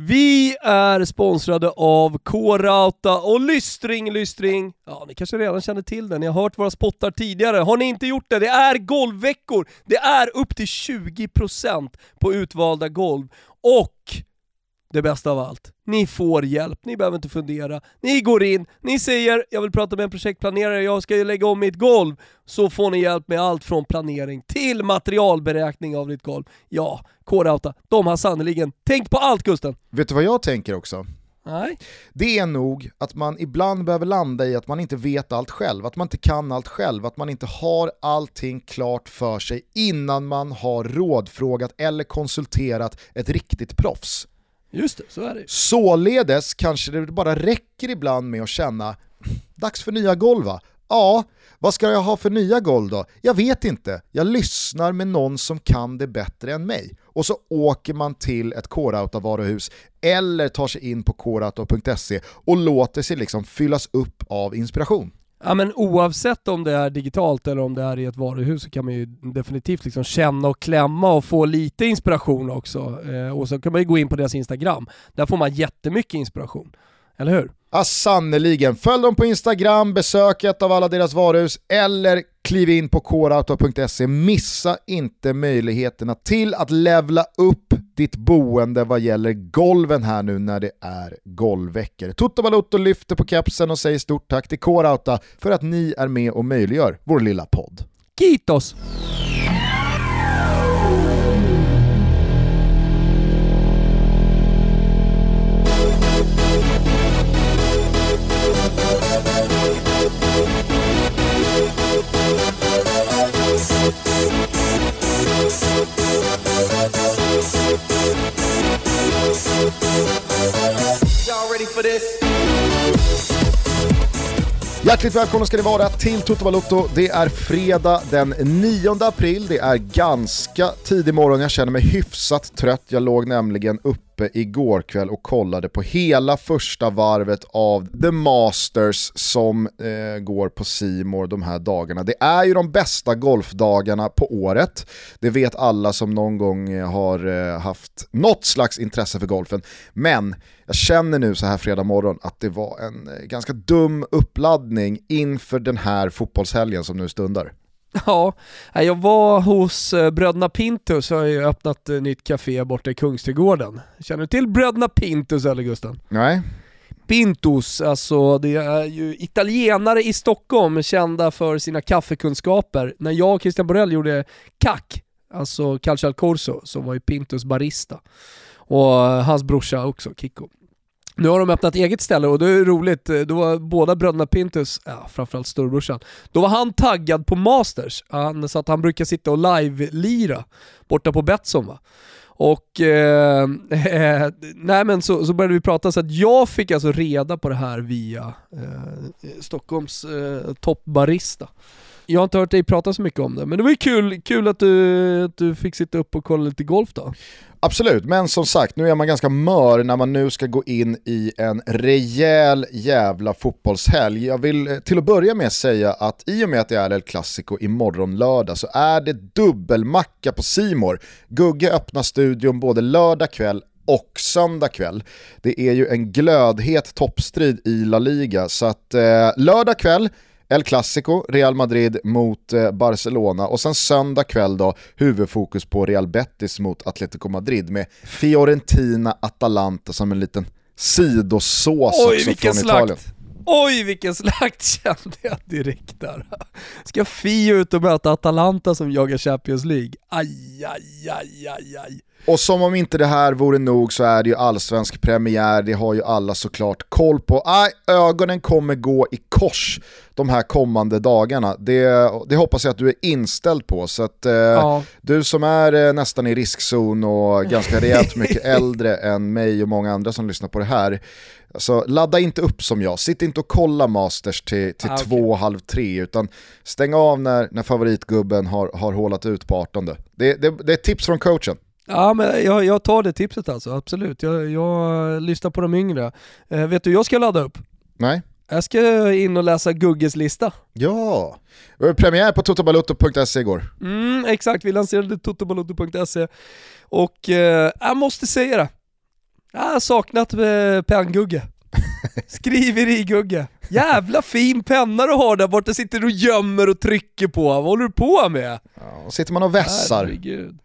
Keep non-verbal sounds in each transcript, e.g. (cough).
Vi är sponsrade av K-Rauta och lystring, lystring. Ja, ni kanske redan känner till det, ni har hört våra spottar tidigare. Har ni inte gjort det, det är golvveckor. Det är upp till 20% på utvalda golv. Och det bästa av allt, ni får hjälp, ni behöver inte fundera. Ni går in, ni säger jag vill prata med en projektplanerare, jag ska ju lägga om mitt golv. Så får ni hjälp med allt från planering till materialberäkning av ditt golv. Ja, K-Rauta, de har sannerligen tänkt på allt Gusten. Vet du vad jag tänker också? Nej. Det är nog att man ibland behöver landa i att man inte vet allt själv, att man inte kan allt själv, att man inte har allting klart för sig innan man har rådfrågat eller konsulterat ett riktigt proffs. Just det, så är det Således kanske det bara räcker ibland med att känna, dags för nya golv va? Ja, vad ska jag ha för nya golv då? Jag vet inte, jag lyssnar med någon som kan det bättre än mig. Och så åker man till ett K-Rauta-varuhus eller tar sig in på krauta.se och låter sig liksom fyllas upp av inspiration. Ja men oavsett om det är digitalt eller om det är i ett varuhus så kan man ju definitivt liksom känna och klämma och få lite inspiration också. Eh, och så kan man ju gå in på deras Instagram. Där får man jättemycket inspiration. Eller hur? Ja sannoliken. Följ dem på Instagram, besök ett av alla deras varuhus eller kliv in på korauto.se. Missa inte möjligheterna till att levla upp ditt boende vad gäller golven här nu när det är golvveckor. Toto Balotto lyfter på kepsen och säger stort tack till Korauta för att ni är med och möjliggör vår lilla podd. Kitos! Hjärtligt välkomna ska ni vara till Toto Balotto. Det är fredag den 9 april, det är ganska tidig morgon, jag känner mig hyfsat trött. Jag låg nämligen uppe igår kväll och kollade på hela första varvet av The Masters som eh, går på Simor de här dagarna. Det är ju de bästa golfdagarna på året. Det vet alla som någon gång eh, har eh, haft något slags intresse för golfen. Men jag känner nu så här fredag morgon att det var en eh, ganska dum uppladdning inför den här fotbollshelgen som nu stundar. Ja, jag var hos eh, Bröderna Pintus, har ju öppnat ett nytt café borta i Kungsträdgården. Känner du till Bröderna Pintus eller Gusten? Nej. Pintus, alltså det är ju italienare i Stockholm kända för sina kaffekunskaper. När jag och Christian Borell gjorde CAC, alltså Calcio al Corso, så var ju Pintus barista. Och hans brorsa också, Kikko. Nu har de öppnat eget ställe och det är roligt, då var båda bröderna Pintus, ja, framförallt storebrorsan, då var han taggad på Masters. Han sa att han brukar sitta och live-lira borta på Betsson va. Och eh, eh, (laughs) nej men så, så började vi prata så att jag fick alltså reda på det här via eh, Stockholms eh, toppbarista. Jag har inte hört dig prata så mycket om det, men det var ju kul, kul att, du, att du fick sitta upp och kolla lite golf då. Absolut, men som sagt, nu är man ganska mör när man nu ska gå in i en rejäl jävla fotbollshelg. Jag vill eh, till att börja med säga att i och med att det är El Clasico imorgon lördag så är det dubbelmacka på Simor. Gugge öppnar studion både lördag kväll och söndag kväll. Det är ju en glödhet toppstrid i La Liga, så att eh, lördag kväll El Clasico, Real Madrid mot eh, Barcelona och sen söndag kväll då huvudfokus på Real Betis mot Atletico Madrid med Fiorentina-Atalanta som en liten sidosås Oj, också vilken från slakt. Italien. Oj vilken slakt (laughs) kände jag direkt där. Ska Fio ut och möta Atalanta som jagar Champions League? Aj, aj, aj, aj, aj. Och som om inte det här vore nog så är det ju allsvensk premiär, det har ju alla såklart koll på. Aj, ögonen kommer gå i kors de här kommande dagarna. Det, det hoppas jag att du är inställd på. Så att eh, Ja. du som är eh, nästan i riskzon och ganska rejält mycket (laughs) äldre än mig och många andra som lyssnar på det här. Alltså, ladda inte upp som jag, sitt inte och kolla Masters till, till Ah, två, halv tre, utan stäng av när, när favoritgubben har, har hålat ut på 18. Det, det, det är tips från coachen. Ja men jag, jag tar det tipset alltså, absolut. Jag, jag lyssnar på de yngre. Eh, vet du, jag ska ladda upp. Nej? Jag ska in och läsa Gugges lista. Ja, det var premiär på totobalotto.se igår. Mm, exakt, vi lanserade totobalotto.se och eh, jag måste säga det. Jag har saknat eh, penngugge. (laughs) Skriverigugge. Jävla fin penna du har där borta, sitter och gömmer och trycker på. Vad håller du på med? Ja, sitter man och vässar. Herregud.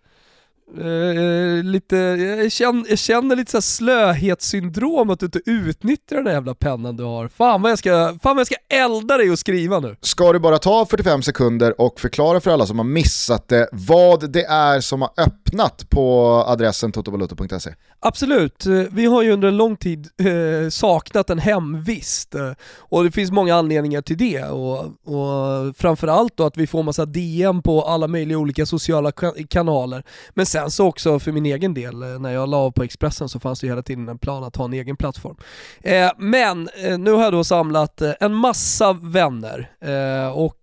Uh, lite, jag, känner, jag känner lite så slöhetssyndrom att du inte utnyttjar den där jävla pennan du har. Fan vad, jag ska, fan vad jag ska elda dig och skriva nu. Ska du bara ta 45 sekunder och förklara för alla som har missat det vad det är som har öppnat på adressen totovaluto.se? Absolut, eh, vi har ju under en lång tid eh, saknat en hemvist eh, och det finns många anledningar till det och, och framförallt då att vi får massa DM på alla möjliga olika sociala kanaler. Men sen så också för min egen del, eh, när jag la av på Expressen så fanns det ju hela tiden en plan att ha en egen plattform. Eh, men eh, nu har jag då samlat eh, en massa vänner eh, och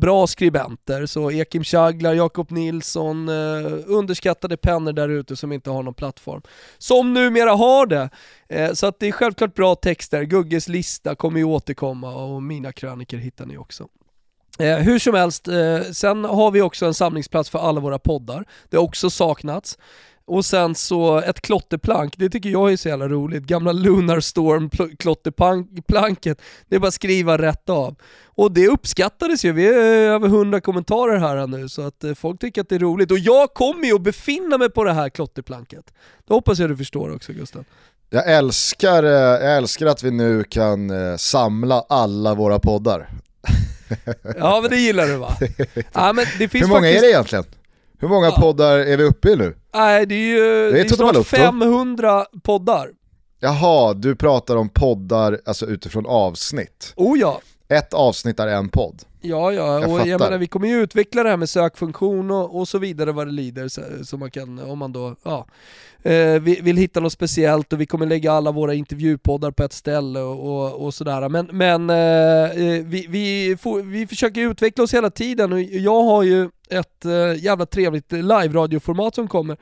bra skribenter, så Ekim Chaglar, Jakob Nilsson, underskattade pennor där ute som inte har någon plattform plattform. Som numera har det. Eh, så att det är självklart bra texter, Gugges lista kommer ju återkomma och mina kröniker hittar ni också. Eh, hur som helst, eh, sen har vi också en samlingsplats för alla våra poddar. Det har också saknats. Och sen så ett klotterplank, det tycker jag är så jävla roligt. Gamla Lunar Storm klotterplanket, det är bara att skriva rätt av. Och det uppskattades ju, vi är över 100 kommentarer här nu så att eh, folk tycker att det är roligt. Och jag kommer ju att befinna mig på det här klotterplanket. Det hoppas jag du förstår också Gustav. Jag älskar, eh, jag älskar att vi nu kan eh, samla alla våra poddar. (laughs) ja men det gillar du va? (laughs) Ja, men det finns Hur många faktiskt... är det egentligen? Hur många ja. poddar är vi uppe i nu? Nej det är ju det är, det är snart 500 poddar. Jaha, du pratar om poddar alltså utifrån avsnitt. Oh ja. Ett avsnitt är en podd. Ja, ja, jag och jag menar vi kommer ju utveckla det här med sökfunktion och, och så vidare vad det lider, så, så man kan, om man då, ja, eh, vill, vill hitta något speciellt och vi kommer lägga alla våra intervjupoddar på ett ställe och, och, och sådär. Men, men eh, eh vi, vi, får, vi försöker utveckla oss hela tiden och jag har ju ett äh, jävla trevligt live-radioformat som kommer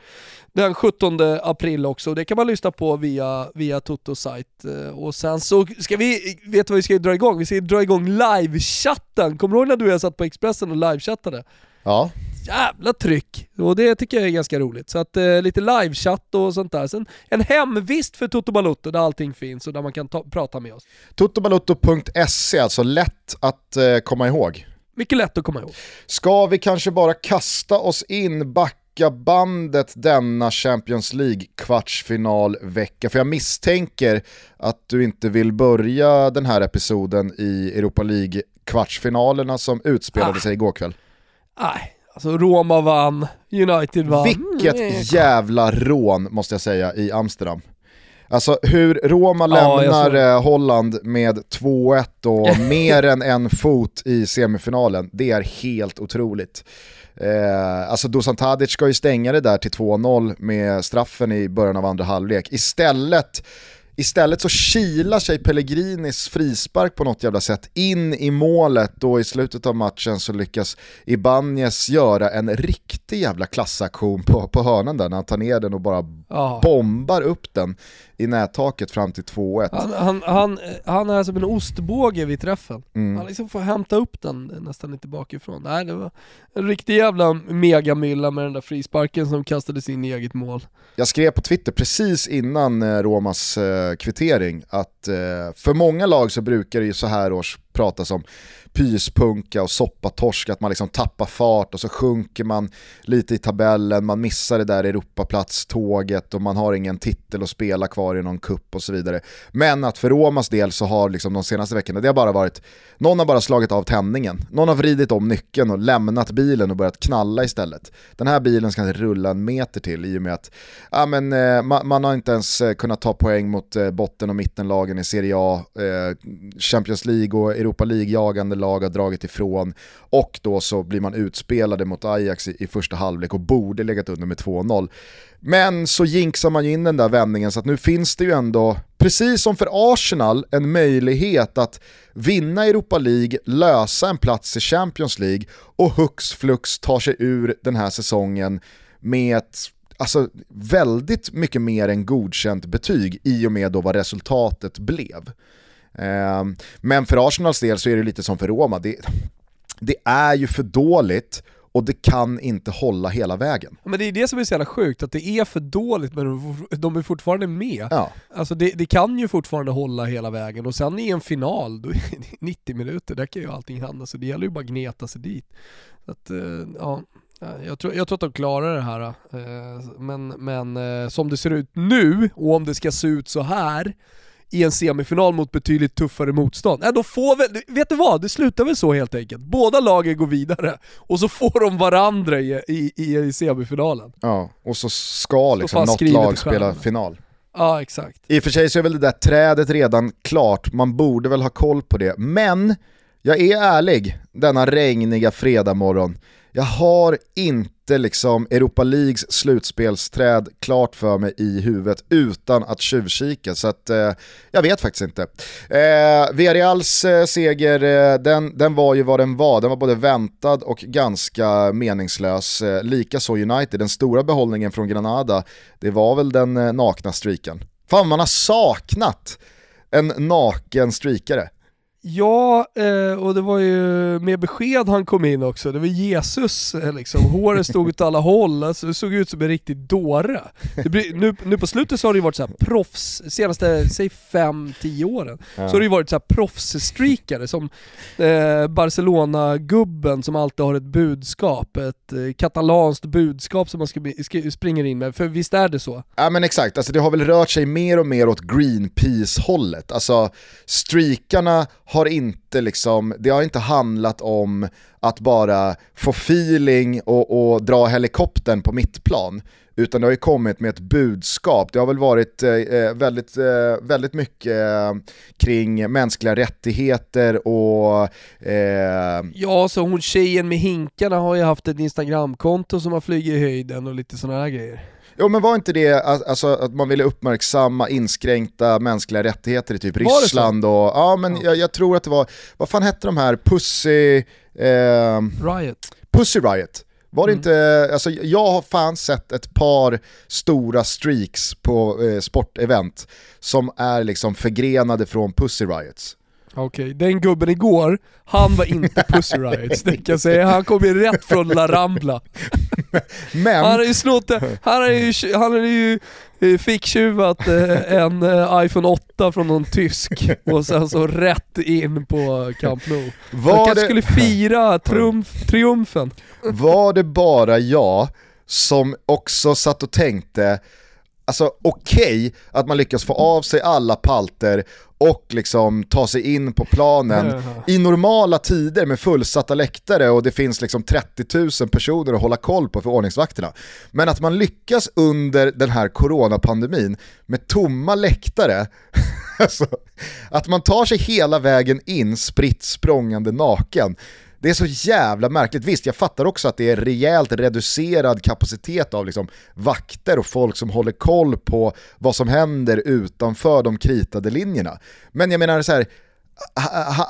den 17 april också. Det kan man lyssna på via, via Toto sajt. Eh, och sen så ska vi, vet du vad vi ska dra igång? Vi ska dra igång live-chatten. Kommer du ihåg när du och jag satt på Expressen och live-chattade? Ja. Jävla tryck! Och det tycker jag är ganska roligt. Så att eh, lite livechatt och sånt där. Sen en hemvist för Toto Balutto där allting finns och där man kan ta, prata med oss. Totobalutto.se, alltså lätt att eh, komma ihåg. Mycket lätt att komma ihåg. Ska vi kanske bara kasta oss in, backa bandet denna Champions League-kvartsfinalvecka? För jag misstänker att du inte vill börja den här episoden i Europa League-kvartsfinalerna som utspelade ah. sig igår kväll. Nej, alltså Roma vann, United vann. Vilket jävla rån måste jag säga i Amsterdam. Alltså hur Roma lämnar ja, Holland med 2-1 och (laughs) mer än en fot i semifinalen, det är helt otroligt. Eh, alltså Dusan Tadic ska ju stänga det där till 2-0 med straffen i början av andra halvlek. Istället Istället så kilar sig Pellegrinis frispark på något jävla sätt in i målet och i slutet av matchen så lyckas Ibanez göra en riktig jävla klassaktion på, på hörnan där när han tar ner den och bara oh. bombar upp den i nättaket fram till 2-1. Han, han, han, han, är som en ostbåge vid träffen. Mm. Han liksom får hämta upp den nästan lite bakifrån. Nej, det var en riktig jävla megamylla med den där frisparken som kastades in i eget mål. Jag skrev på Twitter precis innan eh, Romas eh, kvittering att eh, för många lag så brukar det ju så här års pratas om pyspunka och soppatorsk, att man liksom tappar fart och så sjunker man lite i tabellen, man missar det där Europaplats-tåget och man har ingen titel att spela kvar i någon kupp och så vidare. Men att för Romas del så har liksom de senaste veckorna, det har bara varit, någon har bara slagit av tändningen, någon har vridit om nyckeln och lämnat bilen och börjat knalla istället. Den här bilen ska inte rulla en meter till i och med att ja, men, eh, man, man, har inte ens eh, kunnat ta poäng mot eh, botten och mittenlagen i Serie A, Champions League och Europa League-jagande lag har dragit ifrån och då så blir man utspelade mot Ajax i, i första halvlek och borde legat under med 2-0. Men så jinxar man ju in den där vändningen så att nu finns det ju ändå, precis som för Arsenal, en möjlighet att vinna Europa League, lösa en plats i Champions League och hux flux ta sig ur den här säsongen med ett alltså, väldigt mycket mer än godkänt betyg i och med då vad resultatet blev. Men för Arsenals del så är det lite som för Roma, det, det är ju för dåligt och det kan inte hålla hela vägen. Men det är det som är så jävla sjukt, att det är för dåligt men de är fortfarande med. Ja. Alltså det, det kan ju fortfarande hålla hela vägen och sen i en final, då är det (laughs) 90 minuter, där kan ju allting hända så det gäller ju bara att gneta sig dit. Så att, eh, ja, jag tror, jag tror att de klarar det här. eh, Men, men eh, som det ser ut nu, och om det ska se ut så här, i en semifinal mot betydligt tuffare motstånd. Äh, då får väl, vet du vad? Det slutar väl så helt enkelt. Båda lagen går vidare och så får de varandra i, i, i, semifinalen. Ja, och så ska liksom fan något lag spela final. Ja, exakt. I och för sig så är väl det där trädet redan klart, man borde väl ha koll på det. Men jag är ärlig denna regniga fredagmorgon. Jag har inte liksom Europa Leagues slutspelsträd klart för mig i huvudet utan att tjuvkika, så att eh, jag vet faktiskt inte. Eh, Villarreals eh, seger, eh, den, den var ju vad den var, den var både väntad och ganska meningslös. Eh, Likaså United, den stora behållningen från Granada, det var väl den eh, nakna streaken. Fan man har saknat en naken streakare. Ja, eh, och det var ju med besked han kom in också. Det var Jesus eh, liksom. Håret stod åt alla håll, alltså, det såg ut som en riktig dåre. Nu, nu på slutet så har det ju varit så här proffs, senaste, säg 5-10 åren, Ja. så har det ju varit så här proffsstreakare som eh, Barcelona-gubben som alltid har ett budskap, ett eh, katalanskt budskap som man ska, ska, springer in med. För visst är det så? Ja men exakt, alltså det har väl rört sig mer och mer åt Greenpeace-hållet. Alltså streakarna har inte liksom, det har inte handlat om att bara få feeling och, och dra helikoptern på mittplan. Utan det har ju kommit med ett budskap. Det har väl varit eh, eh, väldigt, eh, väldigt mycket eh, kring mänskliga rättigheter och eh, Ja, så hon tjejen med hinkarna har ju haft ett instagramkonto som har flugit i höjden och lite sådana här grejer. Jo men var inte det att- alltså, att man ville uppmärksamma inskränkta mänskliga rättigheter i typ? Ryssland och, ja men jag, jag tror att det var, vad fan hette de här, Pussy, eh, Riot. Pussy Riot? Var det Mm. inte, alltså jag har fan sett ett par stora streaks på eh, sportevent som är liksom förgrenade från Pussy Riots. Okej, den gubben igår, han var inte (laughs) Pussy Riots, det kan jag säga. Han kom ju rätt från La Rambla. (laughs) Men, Han har ju snott, han har ju, han har ju eh, ficktjuvat eh, en eh, iPhone 8 från någon tysk och sen så rätt in på Camp Nou. Han var kanske det, skulle fira triumf, triumfen. var det bara jag som också satt och tänkte, alltså okej att man lyckas få av sig alla palter och liksom ta sig in på planen (laughs) i normala tider med fullsatta läktare och det finns liksom 30 000 personer att hålla koll på för ordningsvakterna. Men att man lyckas under den här coronapandemin med tomma läktare, (laughs) alltså, att man tar sig hela vägen in spritt språngande naken, det är så jävla märkligt. Visst, jag fattar också att det är rejält reducerad kapacitet av liksom vakter och folk som håller koll på vad som händer utanför de kritade linjerna. Men jag menar så här,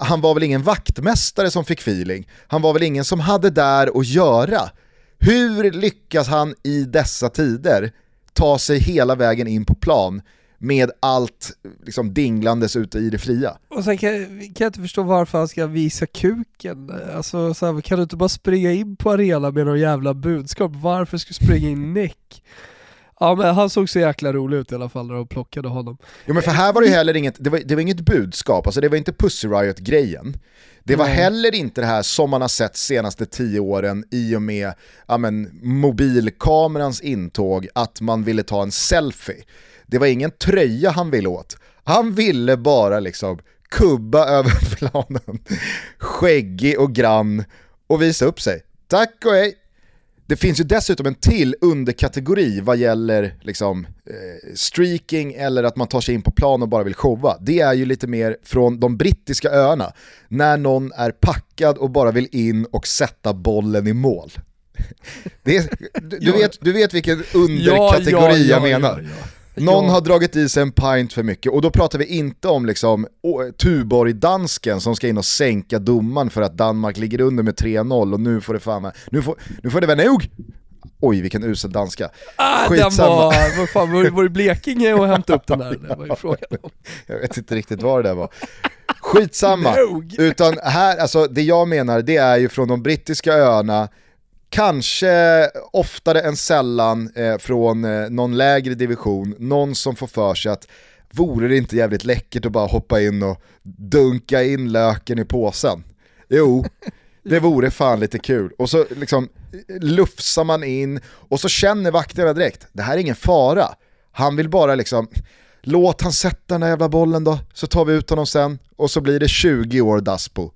han var väl ingen vaktmästare som fick feeling? Han var väl ingen som hade där att göra? Hur lyckas han i dessa tider ta sig hela vägen in på plan med allt liksom dinglandes ute i det fria? Och sen kan, kan jag inte förstå varför han ska visa kuken. Alltså, så här, kan du inte bara springa in på arenan med någon jävla budskap? Varför ska du springa in näck? Ja men han såg så jäkla rolig ut i alla fall när de plockade honom. Jo men för här var det ju heller inget, det var, det var inget budskap, alltså det var inte Pussy Riot-grejen. Det var Nej. heller inte det här som man har sett senaste tio åren i och med ja, men, mobilkamerans intåg, att man ville ta en selfie. Det var ingen tröja han ville åt. Han ville bara liksom kubba (laughs) över planen, skäggig och grann och visa upp sig. Tack och hej! Det finns ju dessutom en till underkategori vad gäller liksom, eh, streaking eller att man tar sig in på plan och bara vill showa. Det är ju lite mer från de brittiska öarna, när någon är packad och bara vill in och sätta bollen i mål. (laughs) Är, du, du, Ja. vet, du vet vilken underkategori jag menar. ja, ja. Någon Ja. har dragit i sig en pint för mycket och då pratar vi inte om liksom Tuborg-dansken som ska in och sänka domaren för att Danmark ligger under med 3-0 och nu får det fan nu får, nu får det vara nog! Oj vilken usel danska. Ah, den Skitsamma. var, vad fan, var, var det Blekinge och hämta upp den där? Det var ju (laughs) frågan om. Jag vet inte riktigt vad det där var. Skitsamma. Nog. Utan här, alltså det jag menar det är ju från de brittiska öarna, kanske oftare än sällan eh, från eh, någon lägre division, någon som får för sig att vore det inte jävligt läckert att bara hoppa in och dunka in löken i påsen? Jo, (laughs) det vore fan lite kul. Och så liksom lufsar man in och så känner vakterna direkt, det här är ingen fara. Han vill bara liksom, låt han sätta den där jävla bollen då, så tar vi ut honom sen och så blir det 20 år Daspo.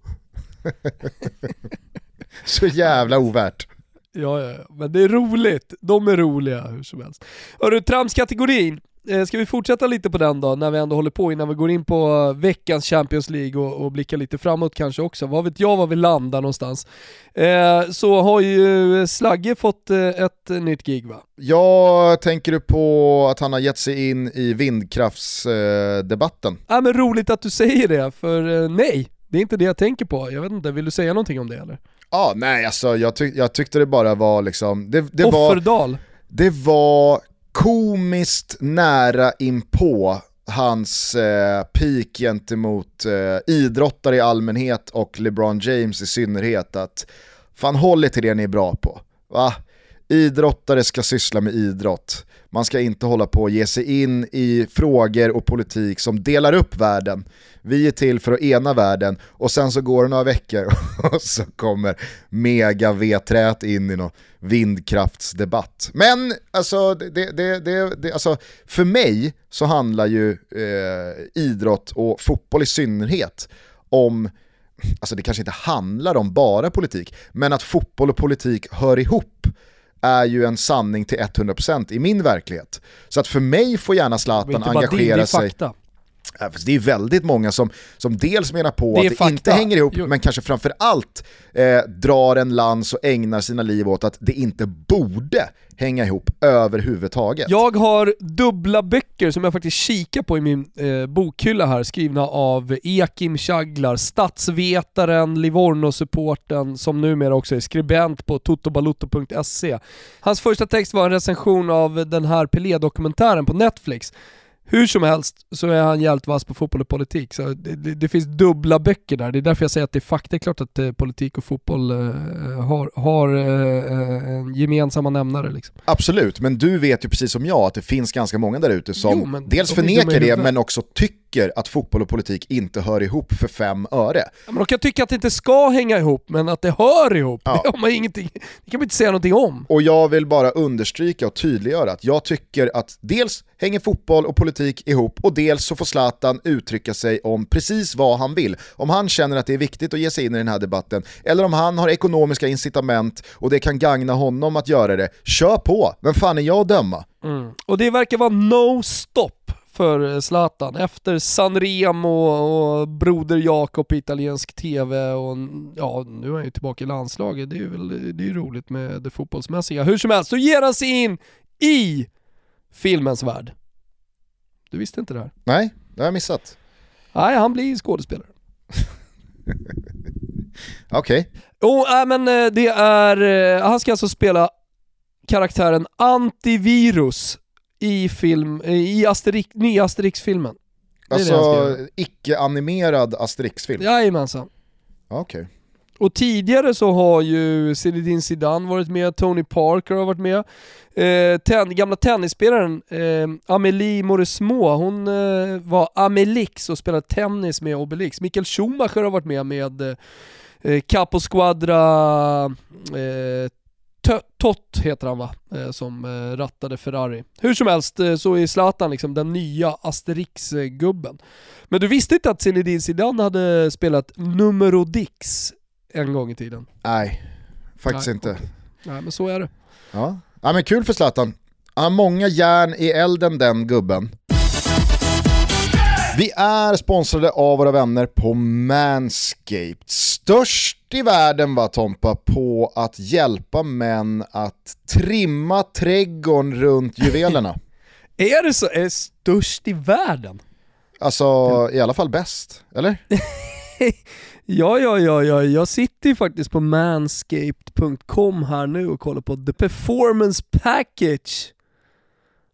(laughs) så jävla ovärt. Ja, ja, men det är roligt. De är roliga hur som helst. Hörru, tramskategorin. Eh, ska vi fortsätta lite på den då, när vi ändå håller på innan vi går in på veckans Champions League och, och blickar lite framåt kanske också. Vad vet jag var vi landar någonstans. Eh, så har ju Slagge fått eh, ett nytt gig va? Ja, tänker du på att han har gett sig in i vindkraftsdebatten? Ja men roligt att du säger det, för eh, nej, det är inte det jag tänker på. Jag vet inte, vill du säga någonting om det eller? Ja, nej alltså jag, tyck jag tyckte det bara var liksom, det, det Offerdal. var... Det var komiskt nära inpå hans eh, peak gentemot eh, idrottare i allmänhet och LeBron James i synnerhet att fan håll er till det ni är bra på. Va? Idrottare ska syssla med idrott. Man ska inte hålla på och ge sig in i frågor och politik som delar upp världen. Vi är till för att ena världen och sen så går det några veckor (laughs) och så kommer mega veträt in i någon vindkraftsdebatt. Men alltså, det, det, det, det, alltså för mig så handlar ju eh, idrott och fotboll i synnerhet om alltså det kanske inte handlar om bara politik, men att fotboll och politik hör ihop är ju en sanning till 100% i min verklighet. Så att för mig får gärna Zlatan engagera sig. Fakta. Det är väldigt många som, som dels menar på det att det fakta. inte hänger ihop, jo. men kanske framförallt eh, drar en lans och ägnar sina liv åt att det inte borde hänga ihop överhuvudtaget. Jag har dubbla böcker som jag faktiskt kikar på i min eh, bokhylla här, skrivna av Ekim Chaglar, statsvetaren, Livorno-supporten, som numera också är skribent på totobalutto.se. Hans första text var en recension av den här Pelé-dokumentären på Netflix. Hur som helst så är han jävligt vass på fotboll och politik. Så det, det, det, finns dubbla böcker där. Det är därför jag säger att det är fakta. Det är klart att eh, politik och fotboll eh, har, har eh, en gemensamma nämnare. Liksom. Absolut, men du vet ju precis som jag att det finns ganska många där ute som jo, dels förnekar det men också tycker att fotboll och politik inte hör ihop för fem öre. Ja, men de kan tycka att det inte ska hänga ihop, men att det hör ihop, ja. (laughs) det, har man ingenting, det kan man inte säga någonting om. Och jag vill bara understryka och tydliggöra att jag tycker att dels hänger fotboll och politik ihop och dels så får Zlatan uttrycka sig om precis vad han vill. Om han känner att det är viktigt att ge sig in i den här debatten eller om han har ekonomiska incitament och det kan gagna honom att göra det, kör på! Vem fan är jag att döma? Mm. Och det verkar vara no stop för eh, Zlatan. Efter Sanremo och Broder Jakob italiensk TV och ja, nu är han ju tillbaka i landslaget. Det är ju väl, det är roligt med det fotbollsmässiga. Hur som helst så ger han sig in i filmens värld. Du visste inte det här? Nej, det har jag missat. Nej, han blir skådespelare. (laughs) Okej. Okay. Oh, äh, men eh, det är, eh, han ska alltså spela karaktären Antivirus i film, eh, i Asterix, nya Asterix-filmen. Alltså icke-animerad Asterix-film? Jajamensan. Okej. Okay. Och tidigare så har ju Zinedine Zidane varit med, Tony Parker har varit med. Eh, ten, gamla tennisspelaren eh, Amélie Mauresmo, hon eh, var Amelix och spelade tennis med Obelix. Mikael Schumacher har varit med med eh, eh Capo Squadra eh, Tott heter han va, eh, som eh, rattade Ferrari. Hur som helst eh, så är Zlatan liksom den nya Asterix-gubben. Men du visste inte att Zinedine Zidane hade spelat Numero Dix en gång i tiden? Nej, faktiskt Nej, inte. Nej men så är det. Ja, ja men kul för Zlatan. Han har många järn i elden den gubben. Vi är sponsrade av våra vänner på Manscaped. Störst i världen va Tompa på att hjälpa män att trimma trädgården runt juvelerna. (laughs) är det så? Är det störst i världen? Alltså i alla fall bäst, eller? (laughs) ja, ja, ja, ja, jag sitter ju faktiskt på manscaped.com här nu och kollar på the performance package.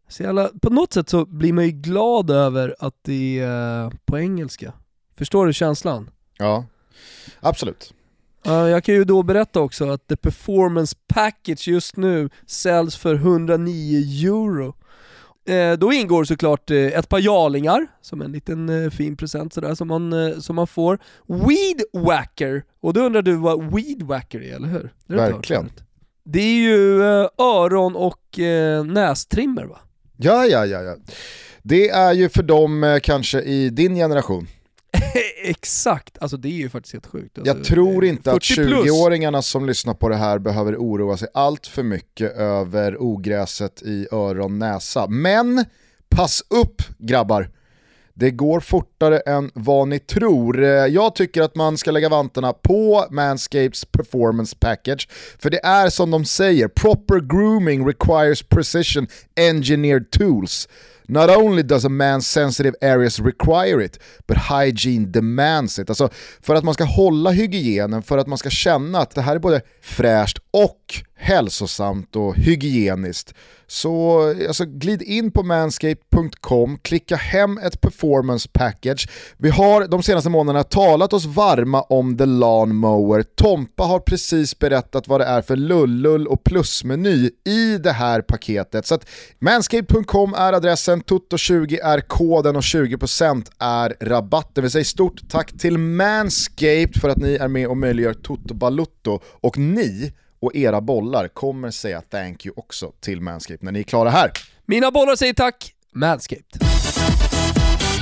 Så jävla, på något sätt så blir man ju glad över att det är på engelska. Förstår du känslan? Ja, absolut. Ja, jag kan ju då berätta också att the performance package just nu säljs för 109 euro. Eh, då ingår såklart eh, ett par jarlingar, som en liten eh, fin present sådär som man, som man får. Weed Wacker, och då undrar du vad Weed Wacker är, eller hur? Det Verkligen. Det är ju öron och nästrimmer va? Ja, ja, ja, ja. Det är ju för dem kanske i din generation. (laughs) Exakt, alltså det är ju faktiskt helt sjukt. Alltså, Jag tror inte att 40 plus. 20-åringarna som lyssnar på det här behöver oroa sig allt för mycket över ogräset i öron näsa. Men pass upp grabbar! Det går fortare än vad ni tror. Jag tycker att man ska lägga vantarna på Manscapes performance package. För det är som de säger, proper grooming requires precision engineered tools. Not only does a man's sensitive areas require it, but hygiene demands it. Alltså för att man ska hålla hygienen, för att man ska känna att det här är både fräscht och hälsosamt och hygieniskt. Så alltså, glid in på manscape.com, klicka hem ett performance package. Vi har de senaste månaderna talat oss varma om The Lawn Mower. Tompa har precis berättat vad det är för lullull och plusmeny i det här paketet. Så att manscape.com är adressen, Toto20 är koden och 20% är rabatten. Vi säger stort tack till Manscaped för att ni är med och möjliggör Toto Balutto och ni och era bollar kommer säga thank you också till Manscaped när ni är klara här. Mina bollar säger tack, Manscaped.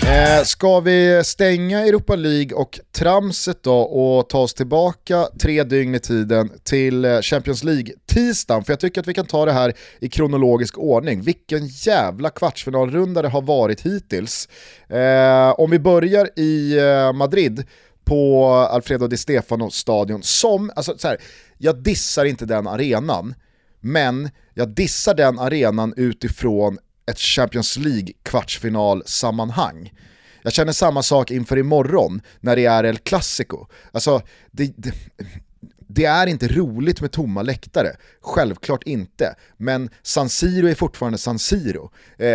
Eh, ska vi stänga Europa League och tramset då och ta oss tillbaka tre dygn i tiden till eh, Champions League-tisdagen? För jag tycker att vi kan ta det här i kronologisk ordning. Vilken jävla kvartsfinalrunda det har varit hittills. Eh, om vi börjar i Madrid på Alfredo Di Stefano stadion som, alltså så här, jag dissar inte den arenan, men jag dissar den arenan utifrån ett Champions League kvartsfinalsammanhang. Jag känner samma sak inför imorgon när det är El Clasico. Alltså, det, det, det är inte roligt med tomma läktare, självklart inte. Men San Siro är fortfarande San Siro. Eh,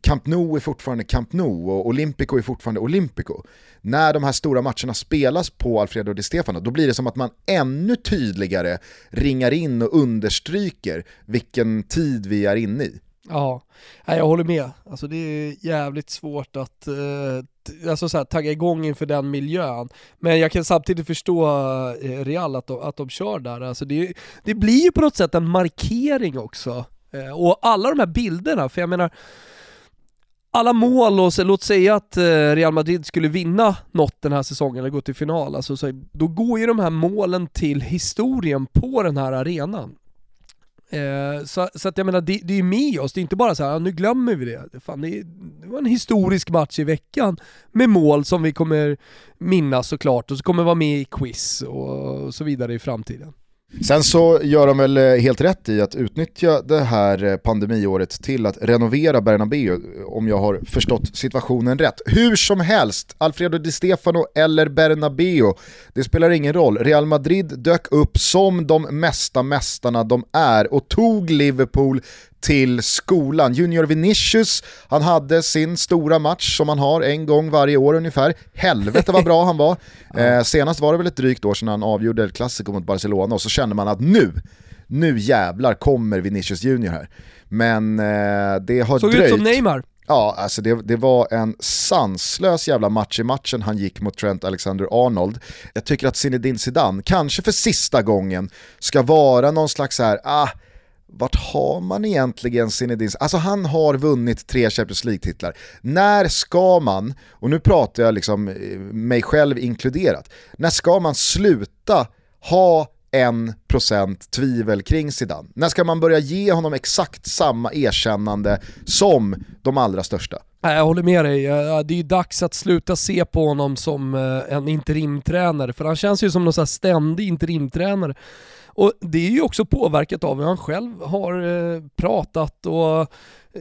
Camp Nou är fortfarande Camp Nou och Olympico är fortfarande Olympico. När de här stora matcherna spelas på Alfredo Di Stefano, då blir det som att man ännu tydligare ringar in och understryker vilken tid vi är inne i. Ja, Nej, jag håller med. Alltså det är jävligt svårt att eh, alltså så här, tagga igång inför den miljön. Men jag kan samtidigt förstå eh, Real att de, att de kör där. Alltså det, det blir ju på något sätt en markering också. Eh, och alla de här bilderna, för jag menar alla mål och så, låt säga att eh, Real Madrid skulle vinna något den här säsongen eller gå till final, alltså, så, då går ju de här målen till historien på den här arenan. Eh, så, så att jag menar, det, det är ju med oss, det är inte bara så här, "Ja, nu glömmer vi det. Fan, det, det var en historisk match i veckan med mål som vi kommer minnas såklart och så kommer vara med i quiz och så vidare i framtiden. Sen så gör de väl eh, helt rätt i att utnyttja det här eh, pandemiåret till att renovera Bernabéu, om jag har förstått situationen rätt. Hur som helst, Alfredo Di Stefano eller Bernabéu, det spelar ingen roll. Real Madrid dök upp som de mesta mästarna de är och tog Liverpool till skolan. Junior Vinicius, han hade sin stora match som han har en gång varje år ungefär. Helvete vad bra han var. (laughs) Eh, senast var det väl ett drygt år sedan han avgjorde El Clasico mot Barcelona och så kände man att nu, nu jävlar kommer Vinicius Junior här. Men eh, det har Såg dröjt. ut som Neymar. Ja, alltså det, det var en sanslös jävla match i matchen han gick mot Trent Alexander-Arnold. Jag tycker att Zinedine Zidane, kanske för sista gången, ska vara någon slags så här, ah, vart har man egentligen Zinedine? Alltså han har vunnit tre Champions League-titlar. När ska man, och nu pratar jag liksom eh, mig själv inkluderat, när ska man sluta ha en procent tvivel kring Zidane? När ska man börja ge honom exakt samma erkännande som de allra största? Jag håller med dig. Det är ju dags att sluta se på honom som eh, en interimtränare, för han känns ju som någon här ständig interimtränare. Och det är ju också påverkat av hur han själv har eh, pratat och eh,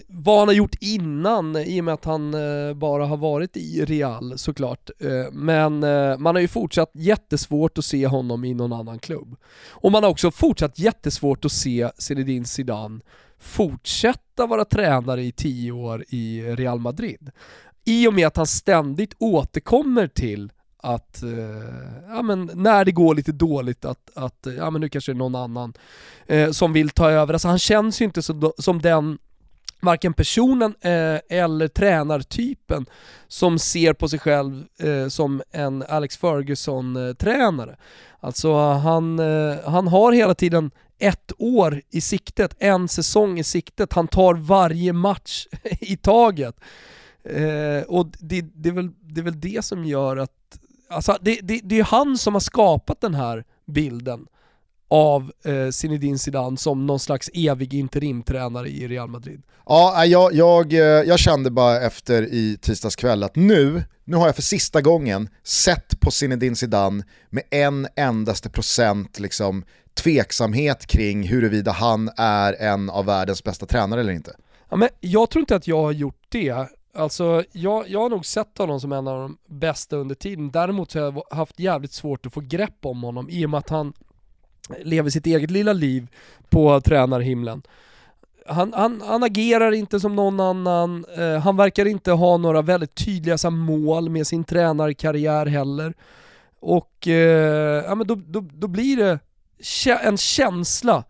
vad han har gjort innan i och med att han eh, bara har varit i Real såklart. Men man har ju fortsatt jättesvårt att se honom i någon annan klubb. Och man har också fortsatt jättesvårt att se Zinedine Zidane fortsätta vara tränare i tio år i Real Madrid. I och med att han ständigt återkommer till att, eh, ja men när det går lite dåligt att, att ja men nu kanske det är någon annan eh, som vill ta över. Alltså han känns ju inte som, som den varken personen eh, eller tränartypen som ser på sig själv eh, som en Alex Ferguson-tränare. Alltså han, eh, han har hela tiden ett år i siktet, en säsong i siktet, han tar varje match (laughs) i taget. Eh, och det, det, är väl, det är väl det som gör att, alltså det, det, det är han som har skapat den här bilden av eh, Zinedine Zidane som någon slags evig interimtränare i Real Madrid. Ja, jag, jag, eh, jag kände bara efter i tisdags kväll att nu, nu har jag för sista gången sett på Zinedine Zidane med en endaste procent liksom, tveksamhet kring huruvida han är en av världens bästa tränare eller inte. Ja, men jag tror inte att jag har gjort det. Alltså, jag, jag har nog sett honom som en av de bästa under tiden. Däremot så har jag haft jävligt svårt att få grepp om honom i och med att han lever sitt eget lilla liv på tränarhimlen. Han, han, han agerar inte som någon annan, eh, han verkar inte ha några väldigt tydliga så mål med sin tränarkarriär heller. Och eh, ja, men då, då, då blir det en känsla eh,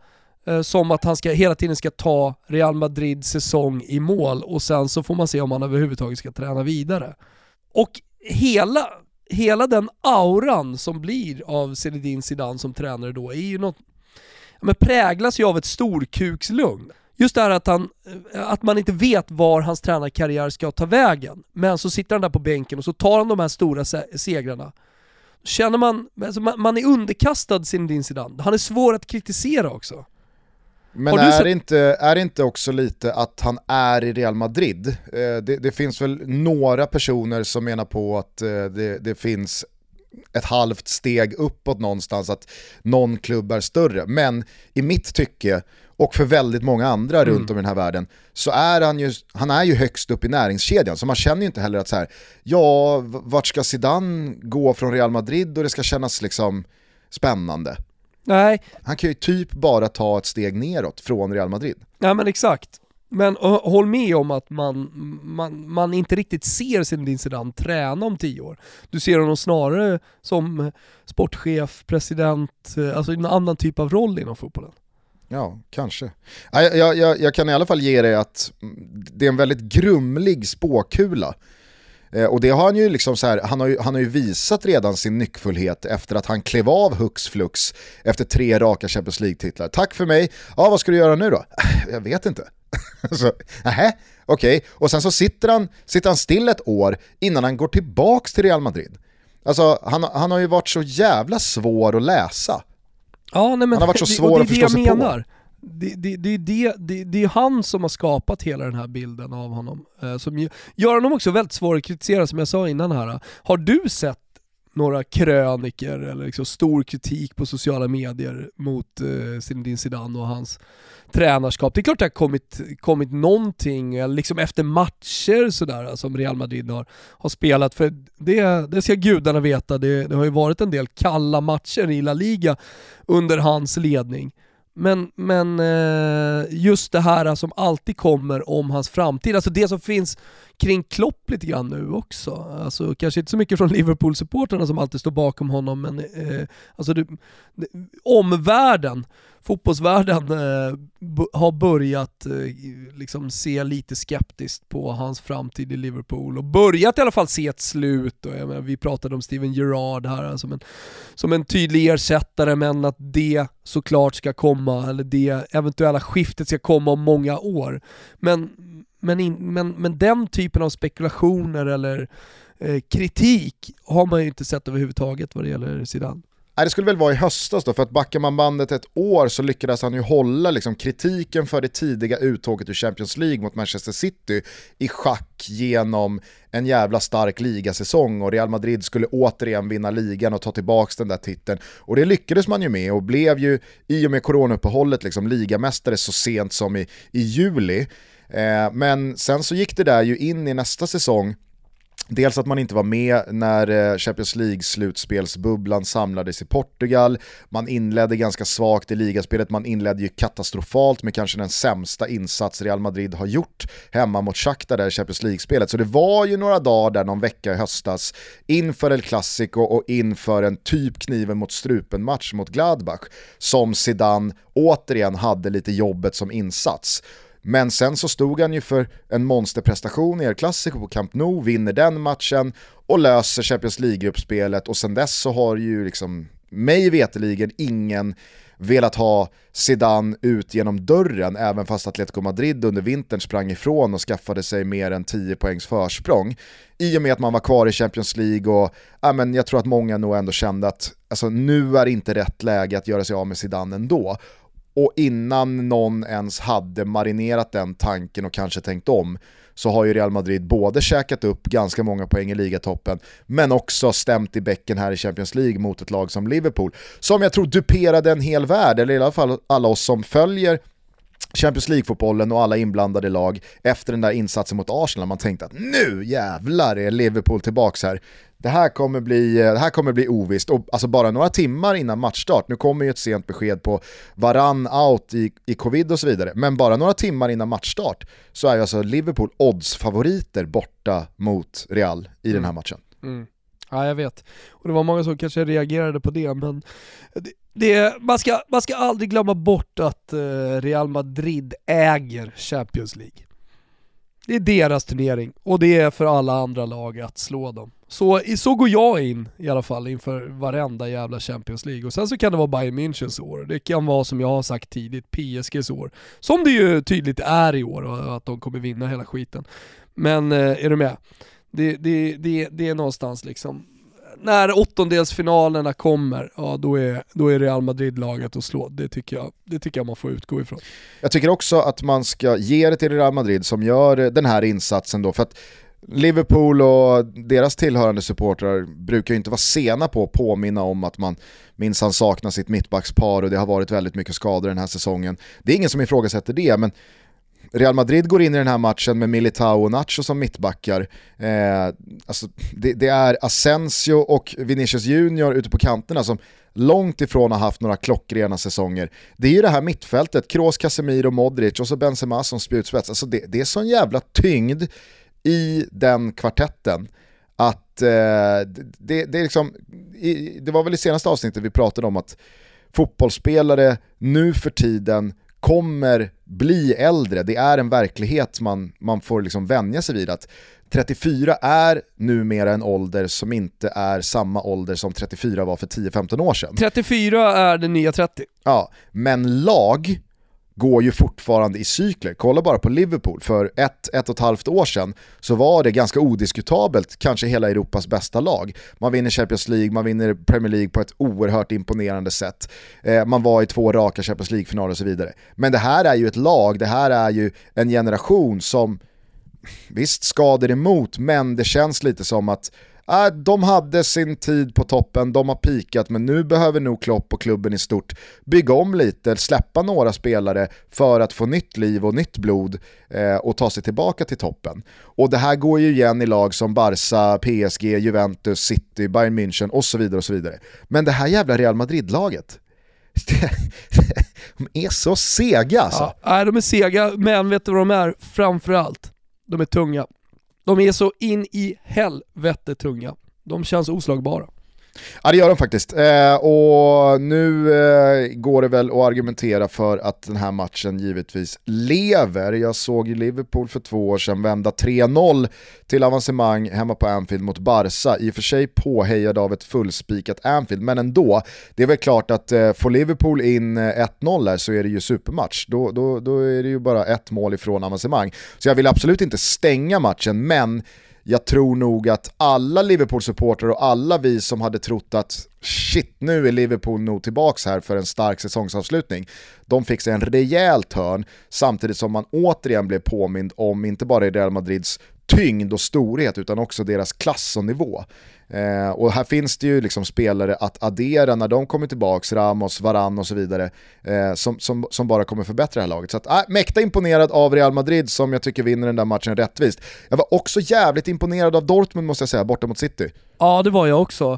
Eh, som att han ska, hela tiden ska ta Real Madrids säsong i mål och sen så får man se om han överhuvudtaget ska träna vidare. Och hela hela den auran som blir av Zinedine Zidane som tränare då är ju något, men präglas ju av ett storkukslugn. Just det här att, han, eh, att man inte vet var hans tränarkarriär ska ta vägen. Men så sitter han där på bänken och så tar han de här stora segrarna. Känner man, alltså man, är underkastad Zinedine Zidane. Han är svår att kritisera också. Men är, det inte, är det inte också lite att han är i Real Madrid? Eh, det, det, finns väl några personer som menar på att eh, det, det, finns ett halvt steg uppåt någonstans, att någon klubb är större. Men i mitt tycke, och för väldigt många andra mm. runt om i den här världen, så är han ju, han är ju högst upp i näringskedjan. Så man känner ju inte heller att så här, ja, vart ska Zidane gå från Real Madrid och det ska kännas liksom spännande? Nej. Han kan ju typ bara ta ett steg neråt från Real Madrid. Ja men exakt. Men håll med om att man, man, man inte riktigt ser Zinedine Zidane träna om tio år. Du ser honom snarare som sportchef, president, eh, alltså en annan typ av roll inom fotbollen. Ja, kanske. Jag, jag, jag kan i alla fall ge dig att det är en väldigt grumlig spåkula Eh, och det har han ju liksom så här, han har ju, han har ju visat redan sin nyckfullhet efter att han klev av hux flux efter tre raka Champions League-titlar. Tack för mig, ja vad ska du göra nu då? (sighs) Jag vet inte. (laughs) så, okej. Okay. Och sen så sitter han, sitter han still ett år innan han går tillbaks till Real Madrid. Alltså han, han har ju varit så jävla svår att läsa. Ja, nej, men han har varit så svår att förstå sig menar. på det, det, det, det, det, det är han som har skapat hela den här bilden av honom. Eh, som gör honom också väldigt svår att kritisera som jag sa innan här. Har du sett några kröniker eller liksom stor kritik på sociala medier mot eh, Zinedine Zidane och hans tränarskap. Det är klart det har kommit, kommit någonting, eh, liksom efter matcher sådär eh, som Real Madrid har, har spelat, för det, det ska gudarna veta, det, det har ju varit en del kalla matcher i La Liga under hans ledning. Men, men eh, just det här som alltid kommer om hans framtid, alltså det som finns kring Klopp lite grann nu också. Alltså kanske inte så mycket från Liverpool-supporterna som alltid står bakom honom, men eh, alltså det, det, omvärlden fotbollsvärlden eh, har börjat eh, liksom se lite skeptiskt på hans framtid i Liverpool och börjat i alla fall se ett slut. Och, menar, vi pratade om Steven Gerrard här alltså, som en, som en tydlig ersättare men att det såklart ska komma, eller det eventuella skiftet ska komma om många år. Men, men, in, men, men den typen av spekulationer eller eh, kritik har man ju inte sett överhuvudtaget vad det gäller Zidane. Nej, det skulle väl vara i höstas då, för att backar man bandet ett år så lyckades han ju hålla liksom, kritiken för det tidiga uttåget ur Champions League mot Manchester City i schack genom en jävla stark ligasäsong och Real Madrid skulle återigen vinna ligan och ta tillbaka den där titeln. Och det lyckades man ju med och blev ju i och med coronauppehållet liksom ligamästare så sent som i, i juli. Eh, men sen så gick det där ju in i nästa säsong Dels att man inte var med när eh, Champions League-slutspelsbubblan samlades i Portugal. Man inledde ganska svagt i ligaspelet, man inledde ju katastrofalt med kanske den sämsta insats Real Madrid har gjort hemma mot Shakhtar där i Champions League-spelet. Så det var ju några dagar där någon vecka i höstas inför El Clasico och inför en typ kniven mot strupen-match mot Gladbach som Zidane återigen hade lite jobbet som insats. Men sen så stod han ju för en monsterprestation i El Clasico på Camp Nou, vinner den matchen och löser Champions League-gruppspelet och sen dess så har ju liksom mig veteligen ingen velat ha Zidane ut genom dörren även fast Atletico Madrid under vintern sprang ifrån och skaffade sig mer än 10 poängs försprång. I och med att man var kvar i Champions League och ja, men jag tror att många nog ändå kände att alltså, nu är inte rätt läge att göra sig av med Zidane ändå. Och innan någon ens hade marinerat den tanken och kanske tänkt om så har ju Real Madrid både käkat upp ganska många poäng i ligatoppen men också stämt i bäcken här i Champions League mot ett lag som Liverpool som jag tror duperade en hel värld, eller i alla fall alla oss som följer Champions League-fotbollen och alla inblandade lag efter den där insatsen mot Arsenal. Man tänkte att nu jävlar är Liverpool tillbaka här det här kommer bli, det här kommer bli ovisst. Och alltså bara några timmar innan matchstart, nu kommer ju ett sent besked på varann out i, i covid och så vidare, men bara några timmar innan matchstart så är ju alltså Liverpool odds-favoriter borta mot Real i den här mm. matchen. Mm. Ja, jag vet. Och det var många som kanske reagerade på det, men det, det, man, ska, man ska aldrig glömma bort att uh, Real Madrid äger Champions League. Det är deras turnering och det är för alla andra lag att slå dem. Så, så går jag in i alla fall inför varenda jävla Champions League. Och sen så kan det vara Bayern Münchens år, det kan vara som jag har sagt tidigt, PSGs år. Som det ju tydligt är i år, och att de kommer vinna hela skiten. Men eh, är du med? Det, det, det, det är någonstans liksom, när åttondelsfinalerna kommer, ja då är, då är Real Madrid laget att slå. Det tycker, jag, det tycker jag man får utgå ifrån. Jag tycker också att man ska ge det till Real Madrid som gör den här insatsen då, för att Liverpool och deras tillhörande supportrar brukar ju inte vara sena på att påminna om att man minsann saknar sitt mittbackspar och det har varit väldigt mycket skador den här säsongen. Det är ingen som ifrågasätter det, men Real Madrid går in i den här matchen med Militao och Nacho som mittbackar. Eh, alltså det, det, är Asensio och Vinicius Junior ute på kanterna som långt ifrån har haft några klockrena säsonger. Det är ju det här mittfältet, Kroos, Casemiro, Modric och så Benzema som spjutspets. Alltså det, det är sån jävla tyngd i den kvartetten att eh, det, det, är liksom, i, det var väl i senaste avsnittet vi pratade om att fotbollsspelare nu för tiden kommer bli äldre, det är en verklighet man, man får liksom vänja sig vid att 34 är numera en ålder som inte är samma ålder som 34 var för 10-15 år sedan. 34 är den nya 30. Ja, men lag går ju fortfarande i cykler. Kolla bara på Liverpool, för ett, ett och ett halvt år sedan så var det ganska odiskutabelt kanske hela Europas bästa lag. Man vinner Champions League, man vinner Premier League på ett oerhört imponerande sätt. Eh, man var i två raka Champions League-finaler och så vidare. Men det här är ju ett lag, det här är ju en generation som visst skadar emot, men det känns lite som att Äh, de hade sin tid på toppen, de har pikat men nu behöver nog Klopp och klubben i stort bygga om lite, släppa några spelare för att få nytt liv och nytt blod eh, och ta sig tillbaka till toppen. Och det här går ju igen i lag som Barca, PSG, Juventus, City, Bayern München och så vidare och så vidare. Men det här jävla Real Madrid-laget, (laughs) de är så sega alltså. Ja, de är sega, men vet du vad de är framförallt? De är tunga. De är så in i helvete tunga. De känns oslagbara. Ja det gör de faktiskt. Eh, och nu eh, går det väl att argumentera för att den här matchen givetvis lever. Jag såg ju Liverpool för två år sedan vända 3-0 till avancemang hemma på Anfield mot Barca. I och för sig påhejad av ett fullspikat Anfield, men ändå. Det är väl klart att eh, får Liverpool in eh, 1-0 där här så är det ju supermatch. Då, då, då är det ju bara ett mål ifrån avancemang. Så jag vill absolut inte stänga matchen, men jag tror nog att alla Liverpool-supportrar och alla vi som hade trott att shit, nu är Liverpool nog tillbaks här för en stark säsongsavslutning. De fick sig en rejäl törn samtidigt som man återigen blev påmind om inte bara Real Madrids tyngd och storhet utan också deras klass och nivå. Eh, och här finns det ju liksom spelare att addera när de kommer tillbaka, Ramos, Varan och så vidare, eh, som, som, som bara kommer förbättra det här laget. Så att, äh, mäkta imponerad av Real Madrid som jag tycker vinner den där matchen rättvist. Jag var också jävligt imponerad av Dortmund måste jag säga, borta mot City. Ja, det var jag också.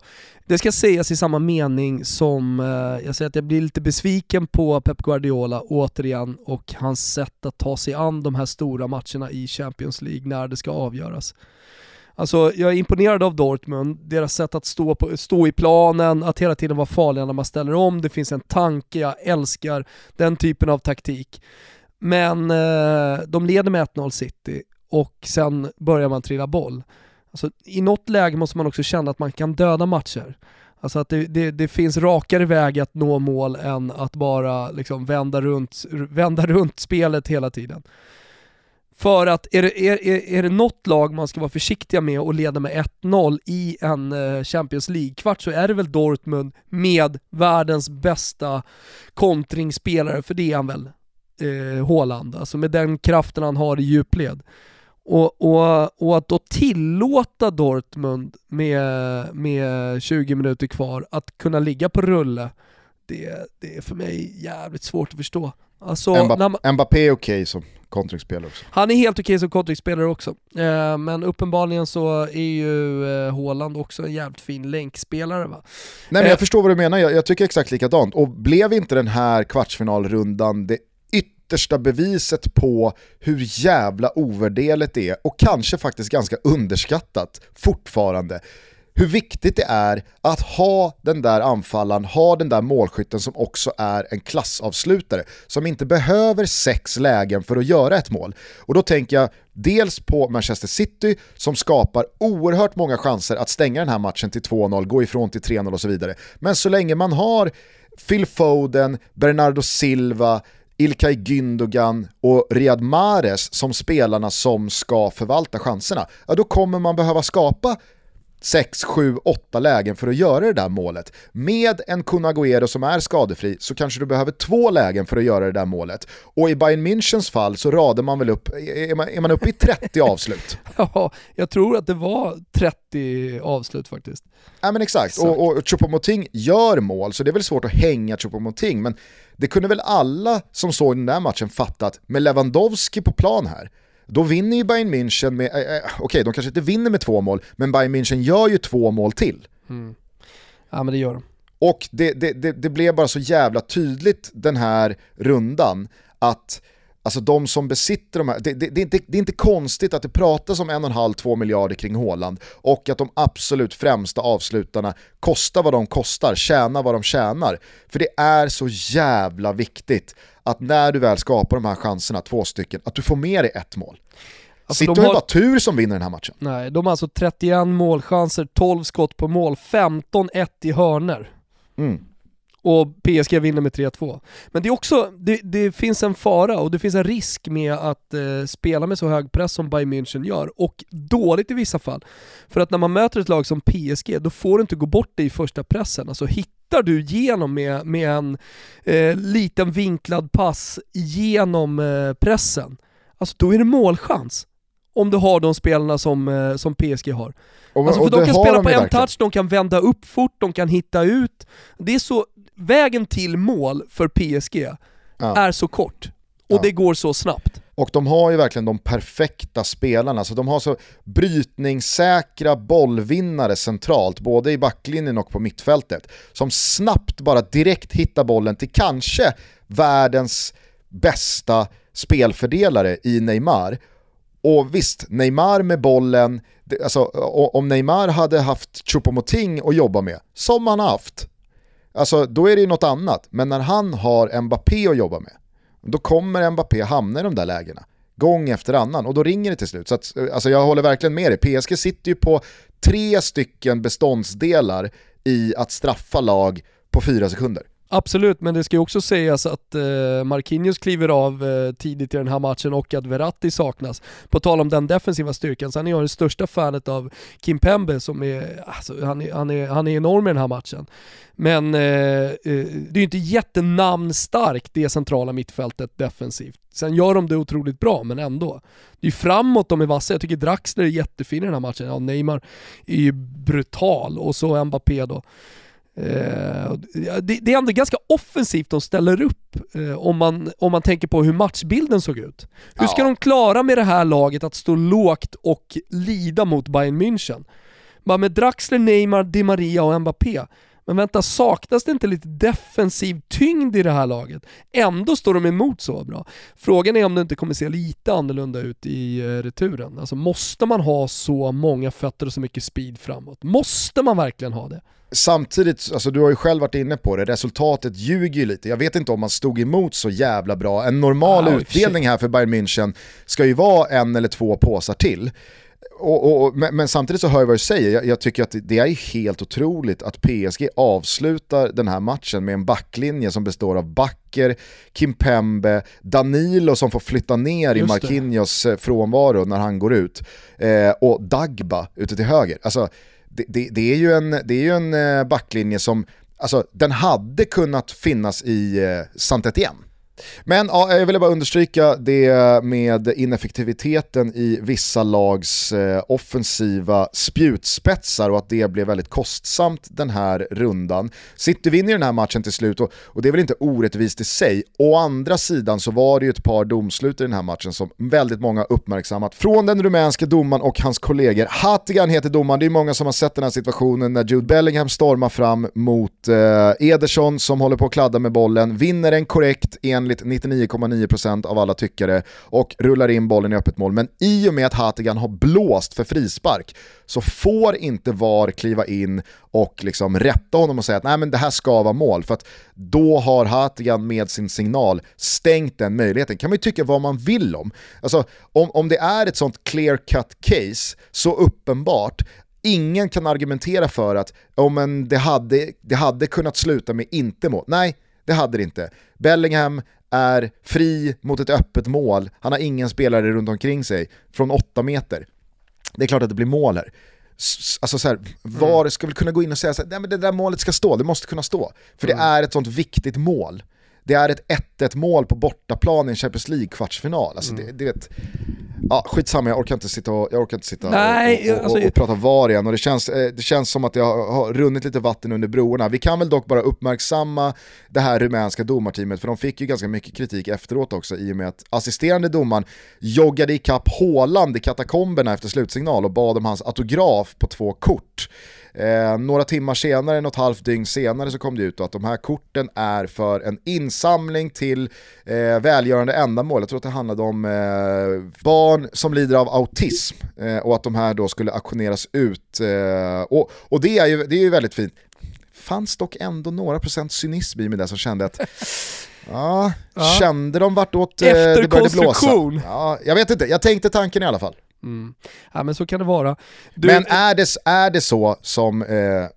Det ska sägas i samma mening som eh, jag säger att jag blir lite besviken på Pep Guardiola återigen och hans sätt att ta sig an de här stora matcherna i Champions League när det ska avgöras. Alltså jag är imponerad av Dortmund, deras sätt att stå, på, stå i planen, att hela tiden vara farliga när man ställer om, det finns en tanke, jag älskar den typen av taktik. Men eh, de leder med 1-0 City och sen börjar man trilla boll. Alltså, I något läge måste man också känna att man kan döda matcher. Alltså att det, det, det, finns rakare väg att nå mål än att bara liksom vända, runt, vända runt spelet hela tiden. För att är det, är, är det något lag man ska vara försiktiga med och leda med 1-0 i en eh, Champions League-kvart så är det väl Dortmund med världens bästa kontringsspelare, för det är han väl, eh, Haaland. Alltså med den kraften han har i djupled. Och, och, och att då tillåta Dortmund med, med 20 minuter kvar att kunna ligga på rulle, det, det är för mig jävligt svårt att förstå. Alltså, man... Mbappé är okej okay som kontringsspelare också. Han är helt okej okay som kontringsspelare också. Eh, men uppenbarligen så är ju eh, Haaland också en jävligt fin länkspelare va? Nej men jag eh. förstår vad du menar, jag, jag, tycker exakt likadant. Och blev inte den här kvartsfinalrundan det yttersta beviset på hur jävla ovärderligt det är och kanske faktiskt ganska underskattat fortfarande hur viktigt det är att ha den där anfallaren, ha den där målskytten som också är en klassavslutare, som inte behöver sex lägen för att göra ett mål. Och då tänker jag dels på Manchester City som skapar oerhört många chanser att stänga den här matchen till 2-0, gå ifrån till 3-0 och så vidare. Men så länge man har Phil Foden, Bernardo Silva, Ilkay Gündogan och Riyad Mahrez som spelarna som ska förvalta chanserna, ja då kommer man behöva skapa 6, 7, 8 lägen för att göra det där målet. Med en Kun Agüero som är skadefri så kanske du behöver två lägen för att göra det där målet. Och i Bayern Münchens fall så radar man väl upp, är man, är man uppe i 30 (laughs) avslut? ja, jag tror att det var 30 avslut faktiskt. Ja men exakt, exakt. och, och Choupo-Moting gör mål så det är väl svårt att hänga Choupo-Moting men det kunde väl alla som såg den där matchen fattat med Lewandowski på plan här då vinner ju Bayern München med, äh, okej okay, de kanske inte vinner med två mål, men Bayern München gör ju två mål till. Mm. Ja men det gör de. Och det, det, det, det blev bara så jävla tydligt den här rundan att Alltså de som besitter de här, det, det, det, är inte, det är inte konstigt att det pratas om en och en halv, två miljarder kring Håland och att de absolut främsta avslutarna kostar vad de kostar, tjänar vad de tjänar. För det är så jävla viktigt att när du väl skapar de här chanserna, två stycken, att du får med dig ett mål. Alltså City har ju bara tur som vinner den här matchen. Nej, de har alltså 31 målchanser, 12 skott på mål, 15-1 i hörner. Mm och PSG vinner med 3-2. Men det är också, det, det, finns en fara och det finns en risk med att eh, spela med så hög press som Bayern München gör, och dåligt i vissa fall. För att när man möter ett lag som PSG, då får du inte gå bort det i första pressen. Alltså hittar du igenom med, med en eh, liten vinklad pass genom eh, pressen, alltså då är det målchans. Om du har de spelarna som, eh, som PSG har. Och, alltså, för de kan spela de på en verkligen. touch, de kan vända upp fort, de kan hitta ut. Det är så, vägen till mål för PSG ja. är så kort och ja. det går så snabbt. Och de har ju verkligen de perfekta spelarna, så de har så brytningssäkra bollvinnare centralt, både i backlinjen och på mittfältet, som snabbt bara direkt hittar bollen till kanske världens bästa spelfördelare i Neymar. Och visst, Neymar med bollen, alltså, om Neymar hade haft Choupo-Moting att jobba med, som han har haft, Alltså då är det ju något annat. Men när han har Mbappé att jobba med, då kommer Mbappé hamna i de där lägena. Gång efter annan och då ringer det till slut. Så att, eh, alltså jag håller verkligen med dig. PSG sitter ju på tre stycken beståndsdelar i att straffa lag på fyra sekunder. Absolut, men det ska ju också sägas att eh, Marquinhos kliver av eh, tidigt i den här matchen och att Verratti saknas. På tal om den defensiva styrkan, sen är jag det största fanet av Kim Pembe som är, alltså, han är, han är, han är enorm i den här matchen. Men eh, eh det är ju inte jättenamnstarkt det centrala mittfältet defensivt. Sen gör de det otroligt bra, men ändå. Det är ju framåt de är vassa. Jag tycker Draxler är jättefin i den här matchen. Ja, Neymar är ju brutal och så Mbappé då. Eh, det, är ändå ganska offensivt de ställer upp eh, om, man, om man tänker på hur matchbilden såg ut. Hur ska ja. de klara med det här laget att stå lågt och lida mot Bayern München? Bara med Draxler, Neymar, Di Maria och Mbappé. Men vänta, saknas det inte lite defensiv tyngd i det här laget? Ändå står de emot så bra. Frågan är om det inte kommer se lite annorlunda ut i eh, returen. Alltså måste man ha så många fötter och så mycket speed framåt? Måste man verkligen ha det? Samtidigt, alltså du har ju själv varit inne på det, resultatet ljuger ju lite. Jag vet inte om man stod emot så jävla bra. En normal ah, utdelning här för Bayern München ska ju vara en eller två påsar till. Och, och, men, men, samtidigt så hör jag vad du säger, jag, jag, tycker att det är helt otroligt att PSG avslutar den här matchen med en backlinje som består av Backer, Kimpembe, Danilo som får flytta ner Just i Marquinhos det. Eh, frånvaro när han går ut, eh, och Dagba ute till höger. Alltså, det, det, det, är ju en, det är ju en eh, backlinje som, alltså den hade kunnat finnas i eh, Saint-Étienne. Men ja, jag ville bara understryka det med ineffektiviteten i vissa lags eh, offensiva spjutspetsar och att det blev väldigt kostsamt den här rundan. City vinner den här matchen till slut och, och det är väl inte orättvist i sig. Å andra sidan så var det ju ett par domslut i den här matchen som väldigt många uppmärksammat. Från den rumänske domaren och hans kollegor. Hattigan heter domaren, det är många som har sett den här situationen när Jude Bellingham stormar fram mot eh, Ederson som håller på att kladda med bollen, vinner den korrekt enligt enligt 99,9% av alla tyckare och rullar in bollen i öppet mål. Men i och med att Hatigan har blåst för frispark så får inte VAR kliva in och liksom rätta honom och säga att Nej, men det här ska vara mål. För att då har Hatigan med sin signal stängt den möjligheten. kan man ju tycka vad man vill om. Alltså, om, om det är ett sånt clear cut case, så uppenbart, ingen kan argumentera för att oh, men det, hade, det hade kunnat sluta med inte mål. Nej, det hade det inte. Bellingham är fri mot ett öppet mål, han har ingen spelare runt omkring sig från 8 meter. Det är klart att det blir mål här. Alltså så här, VAR ska väl kunna gå in och säga att det där målet ska stå, det måste kunna stå. För mm. det är ett sånt viktigt mål. Det är ett 1-1 mål på bortaplan i en Champions League-kvartsfinal. Alltså mm. det, det vet, Ja, skitsamma, jag orkar inte sitta och, jag orkar inte sitta Nej, och, och, alltså, och, och, prata VAR igen och det känns, eh, det känns som att jag har runnit lite vatten under broarna. Vi kan väl dock bara uppmärksamma det här rumänska domarteamet för de fick ju ganska mycket kritik efteråt också i och med att assisterande domaren joggade ikapp Håland i katakomberna efter slutsignal och bad om hans autograf på två kort. Eh, några timmar senare, något halvt dygn senare så kom det ut att de här korten är för en insamling till eh, välgörande ändamål. Jag tror att det handlade om eh, barn som lider av autism eh, och att de här då skulle auktioneras ut. Eh, och, och det är ju, det är ju väldigt fint. Fanns dock ändå några procent cynism i mig där som kände att (laughs) Ja, ja. kände de vartåt eh, det började blåsa? Ja, jag vet inte, jag tänkte tanken i alla fall. Mm. Ja men så kan det vara. Du... Men är det, är det så som eh,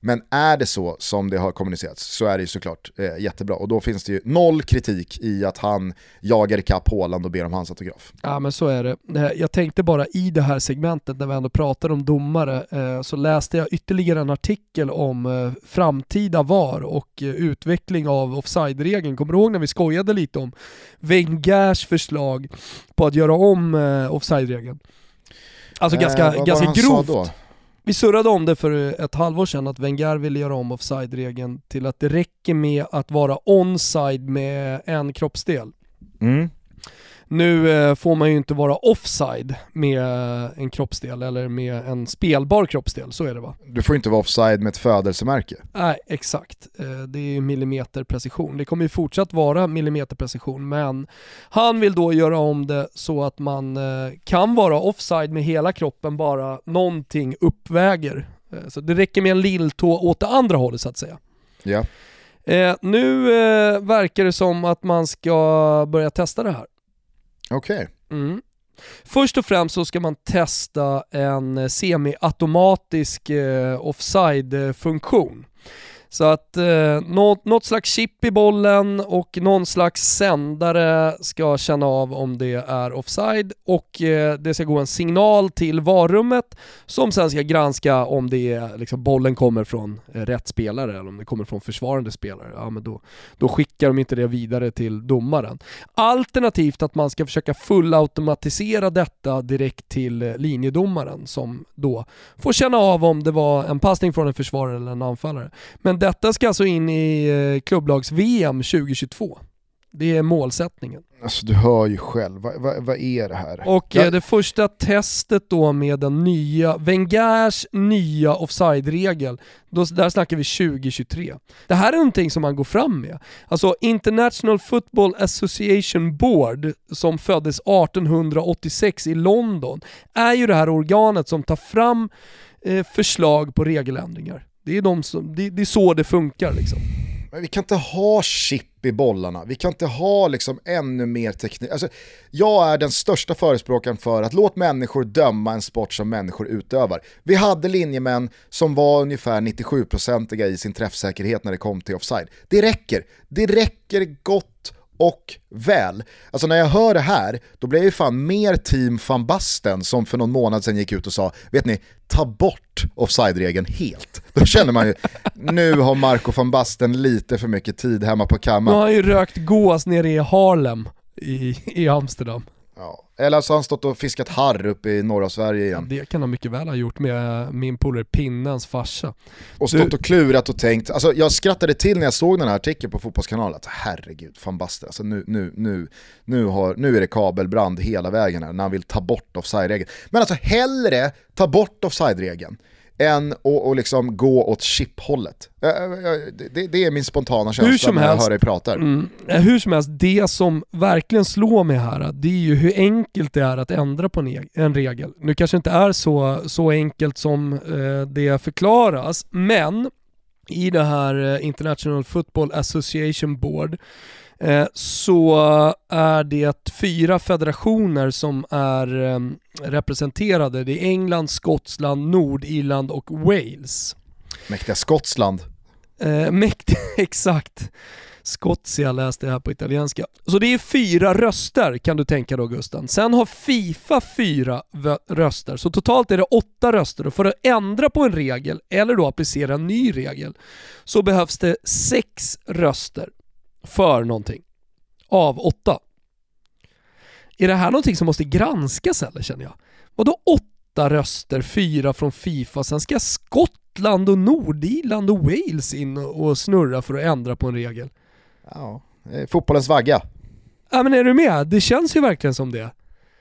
men är det så som det har kommunicerats så är det ju såklart eh, jättebra. Och då finns det ju noll kritik i att han jagar ikapp Håland och ber om hans autograf. Ja men så är det. Jag tänkte bara i det här segmentet när vi ändå pratar om domare eh, så läste jag ytterligare en artikel om eh, framtida VAR och eh, utveckling av offside-regeln. Kommer du ihåg när vi skojade lite om Wengers förslag på att göra om eh, offside-regeln? Alltså ganska, eh, ganska grovt. Vi surrade om det för ett halvår sedan att Wenger ville göra om offside-regeln till att det räcker med att vara onside med en kroppsdel. Mm. Nu eh, får man ju inte vara offside med en kroppsdel eller med en spelbar kroppsdel, så är det va? Du får inte vara offside med ett födelsemärke. Nej, exakt. Eh, det är ju millimeterprecision. Det kommer ju fortsatt vara millimeterprecision, men han vill då göra om det så att man eh, kan vara offside med hela kroppen, bara någonting uppväger. Så det räcker med en lilltå åt det andra hållet så att säga. Ja. nu verkar det som att man ska börja testa det här. Okej. Okay. Mm. Först och främst så ska man testa en semiautomatisk eh, offside-funktion. Så att eh, något, något slags chip i bollen och någon slags sändare ska känna av om det är offside och eh, det ska gå en signal till varummet som sen ska granska om det är, liksom, bollen kommer från eh, rätt spelare eller om det kommer från försvarande spelare. Ja, men då, då skickar de inte det vidare till domaren. Alternativt att man ska försöka fullautomatisera detta direkt till eh, linjedomaren som då får känna av om det var en passning från en försvarare eller en anfallare. Men detta ska alltså in i eh, klubblags-VM 2022. Det är målsättningen. Alltså du hör ju själv, vad, vad, vad är det här? Och. Eh, det första testet då med den nya, Wengers nya offside-regel, då, där snackar vi 2023. Det här är någonting som man går fram med. Alltså International Football Association Board, som föddes 1886 i London, är ju det här organet som tar fram eh, förslag på regeländringar. Det är, de som, det, det är så det funkar liksom. Men vi kan inte ha chip i bollarna, vi kan inte ha liksom ännu mer teknik. Alltså, jag är den största förespråkaren för att låt människor döma en sport som människor utövar. Vi hade linjemän som var ungefär 97-procentiga i sin träffsäkerhet när det kom till offside. Det räcker, det räcker gott och väl. Alltså när jag hör det här, då blir jag ju fan mer team van Basten som för någon månad sedan gick ut och sa, vet ni, ta bort offside-regeln helt. Då känner man ju, (laughs) nu har Marco van Basten lite för mycket tid hemma på kammaren. Nu har han ju rökt gås nere i Harlem i, i Amsterdam. Ja. Eller så har han stått och fiskat harr uppe i norra Sverige igen. Ja, det kan han mycket väl ha gjort med min polare Pinnens farsa. Och stått du... och klurat och tänkt, alltså jag skrattade till när jag såg den här artikeln på Fotbollskanalen, att herregud, fan Baster, alltså nu, nu, nu, nu, har, nu är det kabelbrand hela vägen här när han vill ta bort offside-regeln. Men alltså hellre ta bort offside-regeln än att och liksom gå åt chip-hållet. Det, det, är min spontana känsla när jag hör dig prata. Mm, hur som helst, det som verkligen slår mig här, det är ju hur enkelt det är att ändra på en regel. Nu kanske inte är så, så enkelt som det förklaras, men i det här International Football Association Board så är det fyra federationer som är ehm, representerade. Det är England, Skottland, Nordirland och Wales. Mäktiga Skottland. Eh, mäktiga, (laughs) exakt. Skotsia läste jag här på italienska. Så det är fyra röster kan du tänka då Gusten. Sen har Fifa fyra röster, så totalt är det åtta röster och för att ändra på en regel eller då applicera en ny regel så behövs det sex röster för någonting av åtta. Är det här någonting som måste granskas eller känner jag? Vadå åtta röster, fyra från Fifa, sen ska Skottland och Nordirland och Wales in och snurra för att ändra på en regel? Ja, fotbollens vagga. Ja men är du med? Det känns ju verkligen som det.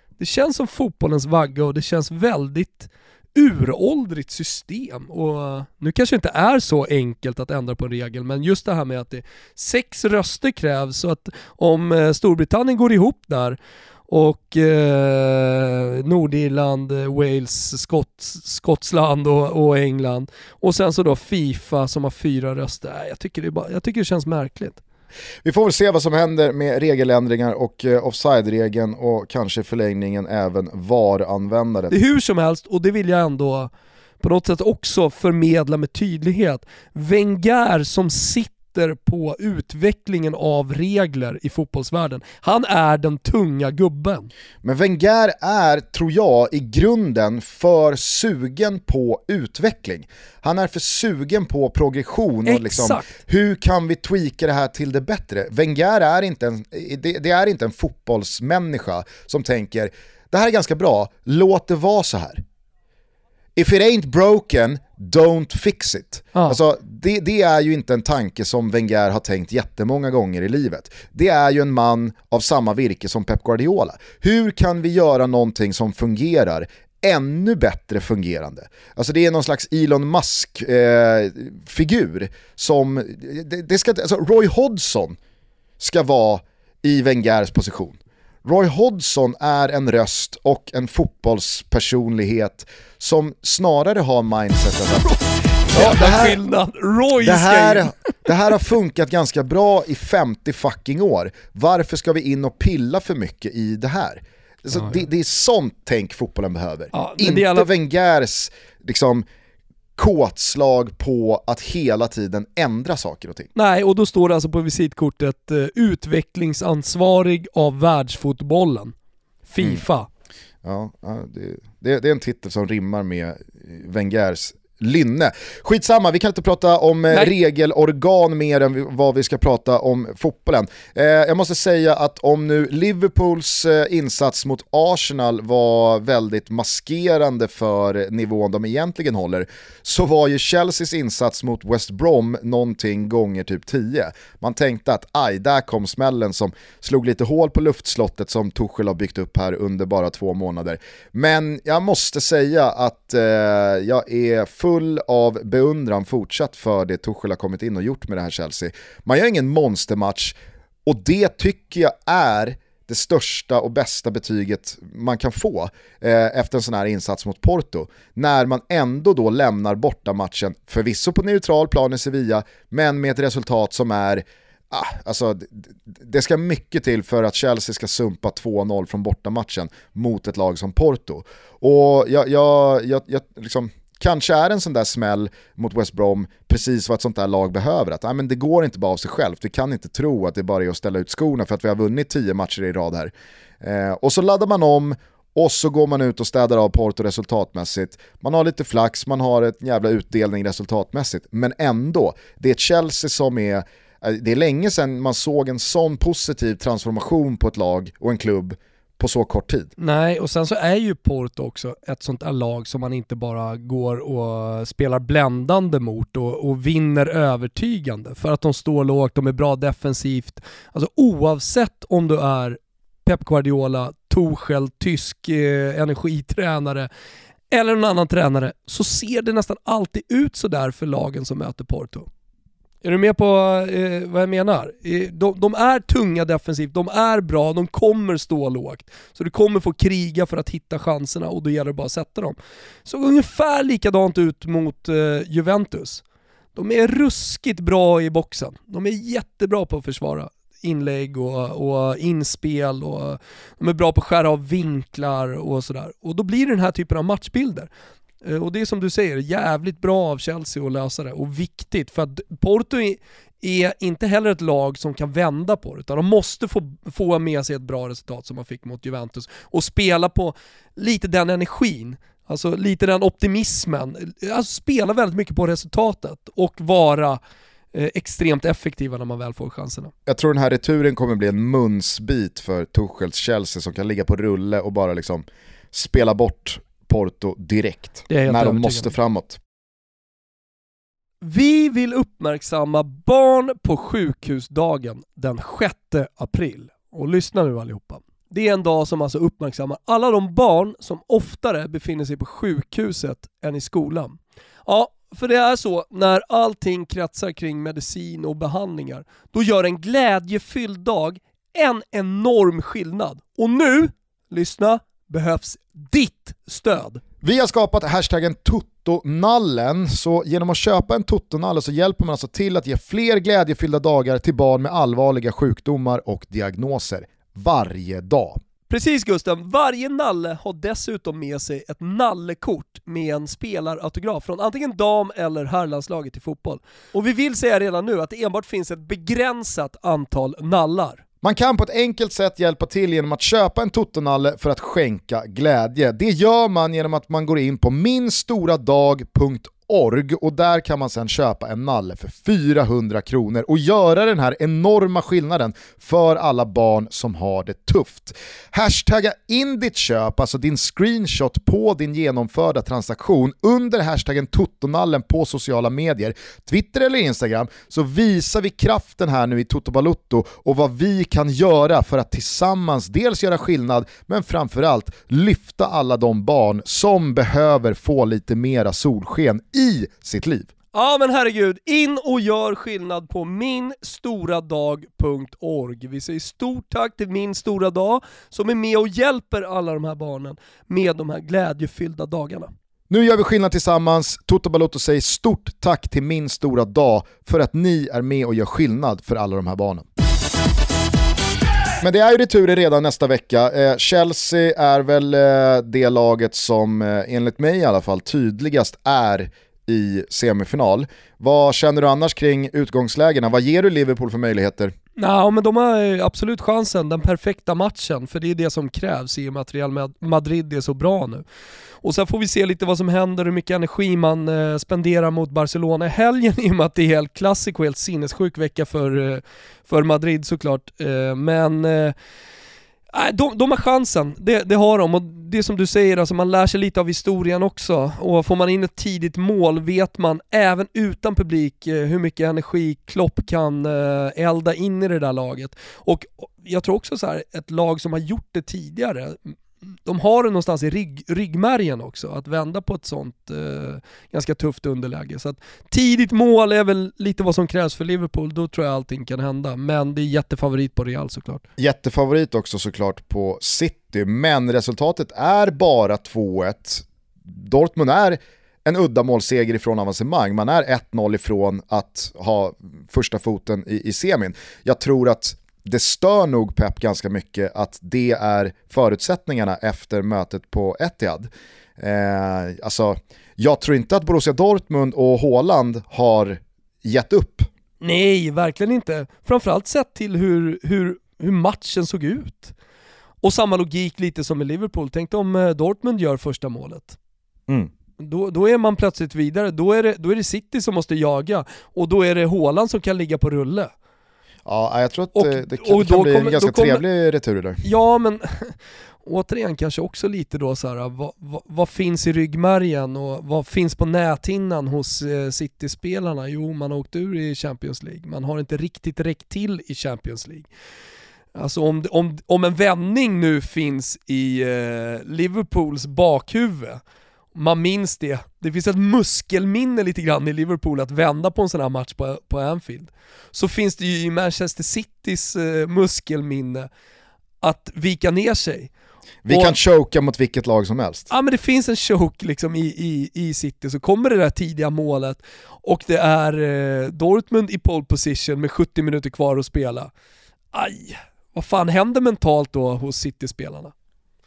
Det känns som fotbollens vagga och det känns väldigt uråldrigt system och eh, nu kanske det inte är så enkelt att ändra på en regel men just det här med att det sex röster krävs så att om eh, Storbritannien går ihop där och eh, Nordirland, eh, Wales, Skott, Skottland och, och, England och sen så då Fifa som har fyra röster. Jag tycker det, bara, jag tycker det känns märkligt. Vi får väl se vad som händer med regeländringar och eh, offside-regeln och kanske förlängningen även VAR-användandet. Hur som helst, och det vill jag ändå på något sätt också förmedla med tydlighet. Wenger som sitter sitter på utvecklingen av regler i fotbollsvärlden. Han är den tunga gubben. Men Wenger är, tror jag, i grunden för sugen på utveckling. Han är för sugen på progression och liksom, hur kan vi tweaka det här till det bättre? Wenger är inte en, det, det är inte en fotbollsmänniska som tänker det här är ganska bra, låt det vara så här. If it ain't broken, don't fix it. Ja. Alltså, det, det, är ju inte en tanke som Wenger har tänkt jättemånga gånger i livet. Det är ju en man av samma virke som Pep Guardiola. Hur kan vi göra någonting som fungerar ännu bättre fungerande. Alltså det är någon slags Elon Musk-figur eh, som, det, det, ska, alltså Roy Hodgson ska vara i Wengers position. Roy Hodgson är en röst och en fotbollspersonlighet som snarare har mindsetet att ja, det, här, det, här, det här har funkat ganska bra i 50 fucking år. Varför ska vi in och pilla för mycket i det här? Så ja, det, det, är sånt tänk fotbollen behöver. Ja, Inte alla... Wengers liksom, kåtslag på att hela tiden ändra saker och ting. Nej, och då står det alltså på visitkortet eh, utvecklingsansvarig av världsfotbollen. Fifa. Mm. Ja, det, det, är en titel som rimmar med Wengers lynne. Skitsamma, vi kan inte prata om eh, Nej. regelorgan mer än vad vi ska prata om fotbollen. Eh, jag måste säga att om nu Liverpools eh, insats mot Arsenal var väldigt maskerande för nivån de egentligen håller, så var ju Chelseas insats mot West Brom någonting gånger typ 10. Man tänkte att aj, där kom smällen som slog lite hål på luftslottet som Tuchel har byggt upp här under bara två månader. Men jag måste säga att eh, jag är full av beundran fortsatt för det Tuchel har kommit in och gjort med det här Chelsea. Man gör ingen monstermatch och det tycker jag är det största och bästa betyget man kan få eh, efter en sån här insats mot Porto. När man ändå då lämnar borta matchen, förvisso på neutral plan i Sevilla, men med ett resultat som är Ah, alltså, det ska mycket till för att Chelsea ska sumpa 2-0 från bortamatchen mot ett lag som Porto. Och jag, jag, jag, jag liksom, kanske är en sån där smäll mot West Brom precis vad ett sånt där lag behöver. Att, nej, men det går inte bara av sig självt, vi kan inte tro att det bara är att ställa ut skorna för att vi har vunnit tio matcher i rad här. Eh, och så laddar man om och så går man ut och städar av Porto resultatmässigt. Man har lite flax, man har ett jävla utdelning resultatmässigt, men ändå, det är Chelsea som är eh, det är länge sedan man såg en sån positiv transformation på ett lag och en klubb på så kort tid. Nej, och sen så är ju Porto också ett sånt där lag som man inte bara går och spelar bländande mot och, och vinner övertygande för att de står lågt, de är bra defensivt. Alltså oavsett om du är Pep Guardiola, Torshäll, tysk eh, energitränare eller någon annan tränare så ser det nästan alltid ut sådär för lagen som möter Porto. Är du med på eh, vad jag menar? De, de, är tunga defensivt, de är bra, de kommer stå lågt. Så du kommer få kriga för att hitta chanserna och då gäller det bara att sätta dem. Såg ungefär likadant ut mot eh, Juventus. De är ruskigt bra i boxen. De är jättebra på att försvara inlägg och, och, inspel och de är bra på att skära av vinklar och sådär. Och då blir det den här typen av matchbilder. Eh, och det är som du säger, jävligt bra av Chelsea att lösa det och viktigt för att Porto är inte heller ett lag som kan vända på det utan de måste få, få med sig ett bra resultat som man fick mot Juventus och spela på lite den energin, alltså lite den optimismen, eh, alltså spela väldigt mycket på resultatet och vara eh, extremt effektiva när man väl får chanserna. Jag tror den här returen kommer bli en munsbit för Tuchels Chelsea som kan ligga på rulle och bara liksom spela bort Porto direkt när de måste framåt. Vi vill uppmärksamma barn på sjukhusdagen den 6 april. Och lyssna nu allihopa. Det är en dag som alltså uppmärksammar alla de barn som oftare befinner sig på sjukhuset än i skolan. Ja, för det är så, när allting kretsar kring medicin och behandlingar, då gör en glädjefylld dag en enorm skillnad. Och nu, lyssna, behövs ditt stöd. Vi har skapat hashtaggen Tuttonallen, så genom att köpa en Tuttonalle så hjälper man alltså till att ge fler glädjefyllda dagar till barn med allvarliga sjukdomar och diagnoser varje dag. Precis Gusten, varje nalle har dessutom med sig ett nallekort med en spelarautograf från antingen dam eller herrlandslaget i fotboll. Och vi vill säga redan nu att det enbart finns ett begränsat antal nallar. Man kan på ett enkelt sätt hjälpa till genom att köpa en Totonalle för att skänka glädje. Det gör man genom att man går in på minstoradag.org org och där kan man sen köpa en nalle för 400 kronor och göra den här enorma skillnaden för alla barn som har det tufft. Hashtagga in ditt köp, alltså din screenshot på din genomförda transaktion under hashtaggen Totonallen på sociala medier, Twitter eller Instagram, så visar vi kraften här nu i Toto Balutto och vad vi kan göra för att tillsammans dels göra skillnad, men framförallt lyfta alla de barn som behöver få lite mera solsken i sitt liv. Ja men herregud, in och gör skillnad på minstoradag.org. Vi säger stort tack till Min Stora Dag som är med och hjälper alla de här barnen med de här glädjefyllda dagarna. Nu gör vi skillnad tillsammans. Toto Balotto säger stort tack till Min Stora Dag för att ni är med och gör skillnad för alla de här barnen. Men det är ju returer redan nästa vecka. Eh, Chelsea är väl eh, det laget som eh, enligt mig i alla fall tydligast är i semifinal. Vad känner du annars kring utgångslägena? Vad ger du Liverpool för möjligheter? Ja, men de har absolut chansen, den perfekta matchen, för det är det som krävs i och med att Real Madrid är så bra nu. Och sen får vi se lite vad som händer, hur mycket energi man eh, spenderar mot Barcelona i helgen (laughs) i och med att det är helt klassik och helt sinnessjuk vecka för, eh, för Madrid såklart. Eh, men eh, de, de har chansen, det, det, har de. Och det som du säger, alltså man lär sig lite av historien också. Och får man in ett tidigt mål vet man, även utan publik, eh, hur mycket energi Klopp kan eh, elda in i det där laget. Och jag tror också så här, ett lag som har gjort det tidigare, de har det någonstans i rygg, ryggmärgen också, att vända på ett sånt eh, ganska tufft underläge. Så att tidigt mål är väl lite vad som krävs för Liverpool, då tror jag allting kan hända. Men det är jättefavorit på Real såklart. Jättefavorit också såklart på City, men resultatet är bara 2-1. Dortmund är en uddamålsseger ifrån avancemang, man är 1-0 ifrån att ha första foten i, i semin. Jag tror att det stör nog Pep ganska mycket att det är förutsättningarna efter mötet på Etihad. Eh, alltså, jag tror inte att Borussia Dortmund och Haaland har gett upp. Nej, verkligen inte. Framförallt sett till hur, hur, hur matchen såg ut. Och samma logik lite som i Liverpool. Tänk om eh, Dortmund gör första målet. Mm. Då, då är man plötsligt vidare, då är, det, då är det City som måste jaga och då är det Haaland som kan ligga på rulle. Ja, jag tror att och, det, det, kan, kan bli kommer, en ganska kommer, trevlig retur där. Ja, men (laughs) återigen kanske också lite då så här, vad, vad, vad, finns i ryggmärgen och vad finns på näthinnan hos eh, City-spelarna? Jo, man har åkt ur i Champions League, man har inte riktigt räckt till i Champions League. Alltså om, om, om en vändning nu finns i eh, Liverpools bakhuvud, man minns det. Det finns ett muskelminne lite grann i Liverpool att vända på en sån här match på, på Anfield. Så finns det ju i Manchester Citys eh, muskelminne att vika ner sig. Vi och, kan choka mot vilket lag som helst. Ja men det finns en choke liksom i, i, i City, så kommer det där tidiga målet och det är eh, Dortmund i pole position med 70 minuter kvar att spela. Aj, vad fan händer mentalt då hos City-spelarna?